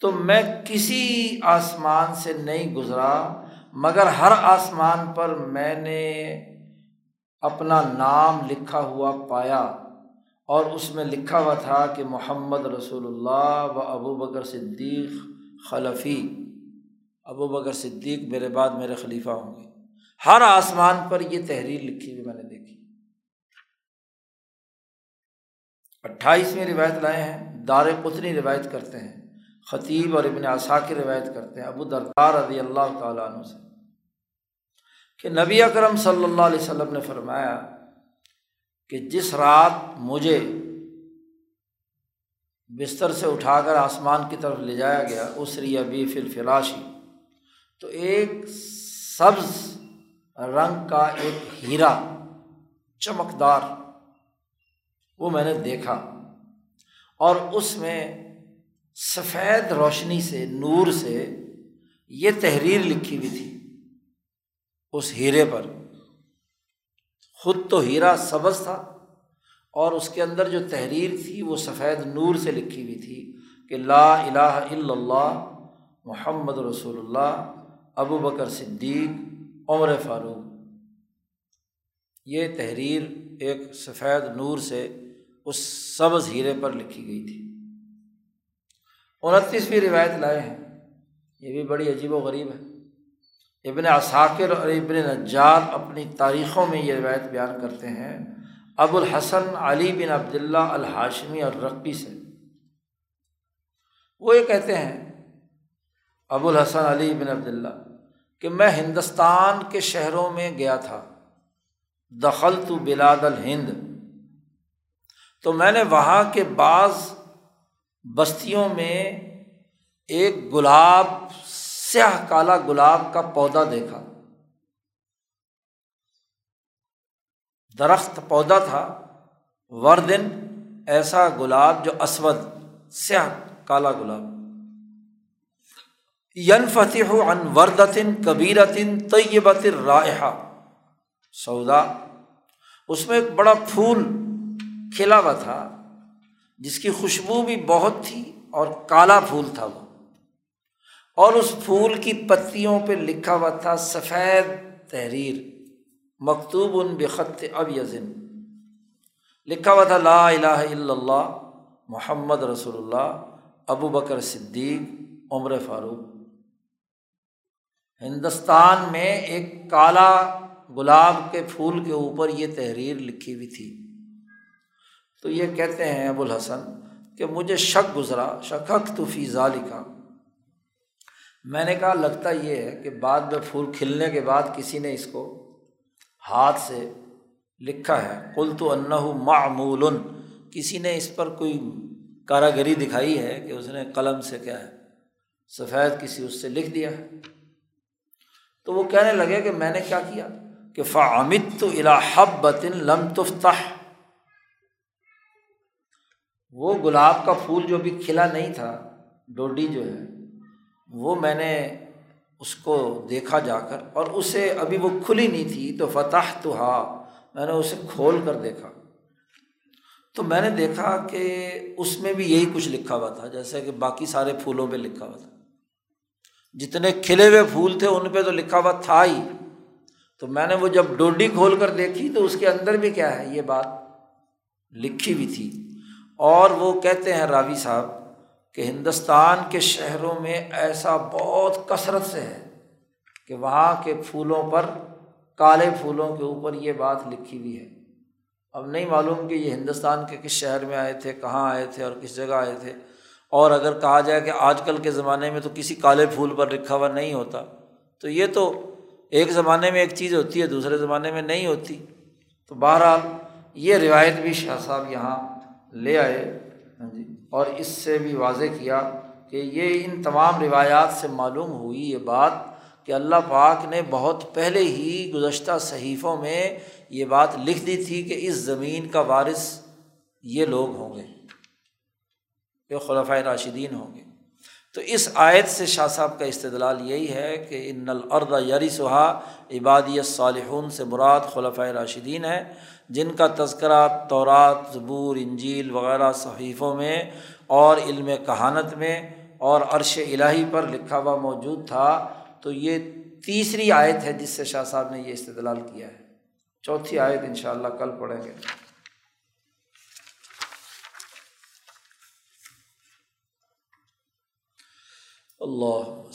تو میں کسی آسمان سے نہیں گزرا مگر ہر آسمان پر میں نے اپنا نام لکھا ہوا پایا اور اس میں لکھا ہوا تھا کہ محمد رسول اللہ و ابو بکر صدیق خلفی۔ ابو بکر صدیق میرے بعد میرے خلیفہ ہوں گے۔ ہر آسمان پر یہ تحریر لکھی ہوئی میں نے دیکھی۔ اٹھائیسویں روایت لائے ہیں، دار قطنی روایت کرتے ہیں، خطیب اور ابن کی روایت کرتے ہیں، ابو دردار رضی اللہ تعالیٰ عنہ سے۔ کہ نبی اکرم صلی اللہ علیہ وسلم نے فرمایا کہ جس رات مجھے بستر سے اٹھا کر آسمان کی طرف لے جایا گیا اسری ابی فل فراشی تو ایک سبز رنگ کا ایک ہیرا چمکدار وہ میں نے دیکھا اور اس میں سفید روشنی سے، نور سے یہ تحریر لکھی ہوئی تھی۔ اس ہیرے پر۔ خود تو ہیرا سبز تھا اور اس کے اندر جو تحریر تھی وہ سفید نور سے لکھی ہوئی تھی کہ لا الہ الا اللہ، محمد رسول اللہ، ابو بکر صدیق، عمر فاروق۔ یہ تحریر ایک سفید نور سے اس سبز ہیرے پر لکھی گئی تھی۔ انتیسویں روایت لائے ہیں۔ یہ بھی بڑی عجیب و غریب ہے۔ ابن اثاکر اور ابن نجار اپنی تاریخوں میں یہ روایت بیان کرتے ہیں، ابو الحسن علی بن عبداللہ الحاشمی اور رقبی سے۔ وہ یہ کہتے ہیں، ابو الحسن علی بن عبداللہ، کہ میں ہندوستان کے شہروں میں گیا تھا دخل تو بلاد الہند۔ تو میں نے وہاں کے بعض بستیوں میں ایک گلاب سیاہ کالا گلاب کا پودا دیکھا۔ درخت پودا تھا، وردن ایسا گلاب جو اسود، سیاہ کالا گلاب۔ ین فتح ان وردن کبیرتن طیبت رائحہ سودا، اس میں ایک بڑا پھول کھلا ہوا تھا، جس کی خوشبو بھی بہت تھی اور کالا پھول تھا وہ۔ اور اس پھول کی پتیوں پہ لکھا ہوا تھا سفید تحریر، مکتوب ان بخط اب یزن لکھا ہوا تھا لا الہ الا اللہ، محمد رسول اللہ، ابو بکر صدیق، عمر فاروق۔ ہندوستان میں ایک کالا گلاب کے پھول کے اوپر یہ تحریر لکھی ہوئی تھی۔ تو یہ کہتے ہیں ابو الحسن کہ مجھے شک گزرا شکک تو فیضا لکھا میں نے کہا، لگتا یہ ہے کہ بعد میں پھول کھلنے کے بعد کسی نے اس کو ہاتھ سے لکھا ہے۔ کل تو انّا معمول کسی نے اس پر کوئی کاراگری دکھائی ہے کہ اس نے قلم سے کیا ہے؟ سفید کسی اس سے لکھ دیا ہے۔ تو وہ کہنے لگے کہ میں نے کیا کیا؟ کہ فعامد تو الحب بطن لم تفتح۔ وہ گلاب کا پھول جو بھی کھلا نہیں تھا، ڈوڈی جو ہے وہ میں نے اس کو دیکھا جا کر اور اسے ابھی وہ کھلی نہیں تھی تو فتح تو ہا میں نے اسے کھول کر دیکھا۔ تو میں نے دیکھا کہ اس میں بھی یہی کچھ لکھا ہوا تھا، جیسے کہ باقی سارے پھولوں پہ لکھا ہوا تھا۔ جتنے کھلے ہوئے پھول تھے ان پہ تو لکھا ہوا تھا ہی۔ تو میں نے وہ جب ڈوڈی کھول کر دیکھی تو اس کے اندر بھی کیا ہے، یہ بات لکھی ہوئی تھی۔ اور وہ کہتے ہیں راوی صاحب کہ ہندوستان کے شہروں میں ایسا بہت کثرت سے ہے کہ وہاں کے پھولوں پر کالے پھولوں کے اوپر یہ بات لکھی ہوئی ہے۔ اب نہیں معلوم کہ یہ ہندوستان کے کس شہر میں آئے تھے، کہاں آئے تھے اور کس جگہ آئے تھے۔ اور اگر کہا جائے کہ آج کل کے زمانے میں تو کسی کالے پھول پر لکھا ہوا نہیں ہوتا۔ تو یہ تو ایک زمانے میں ایک چیز ہوتی ہے، دوسرے زمانے میں نہیں ہوتی۔ تو بہرحال یہ روایت بھی شاہ صاحب یہاں لے آئے۔ اور اس سے بھی واضح کیا کہ یہ ان تمام روایات سے معلوم ہوئی یہ بات کہ اللہ پاک نے بہت پہلے ہی گزشتہ صحیفوں میں یہ بات لکھ دی تھی کہ اس زمین کا وارث یہ لوگ ہوں گے، یہ خلفۂ راشدین ہوں گے۔ تو اس آیت سے شاہ صاحب کا استدلال یہی ہے کہ ان الرد یری سہا عبادی صالحون سے مراد خلفۂ راشدین ہے۔ جن کا تذکرہ تورات، زبور، انجیل وغیرہ صحیفوں میں اور علم کہانت میں اور عرش الہی پر لکھا ہوا موجود تھا، تو یہ تیسری آیت ہے جس سے شاہ صاحب نے یہ استدلال کیا ہے۔ چوتھی آیت ان شاء اللہ کل پڑھیں گے۔ اللہ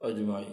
اجمائی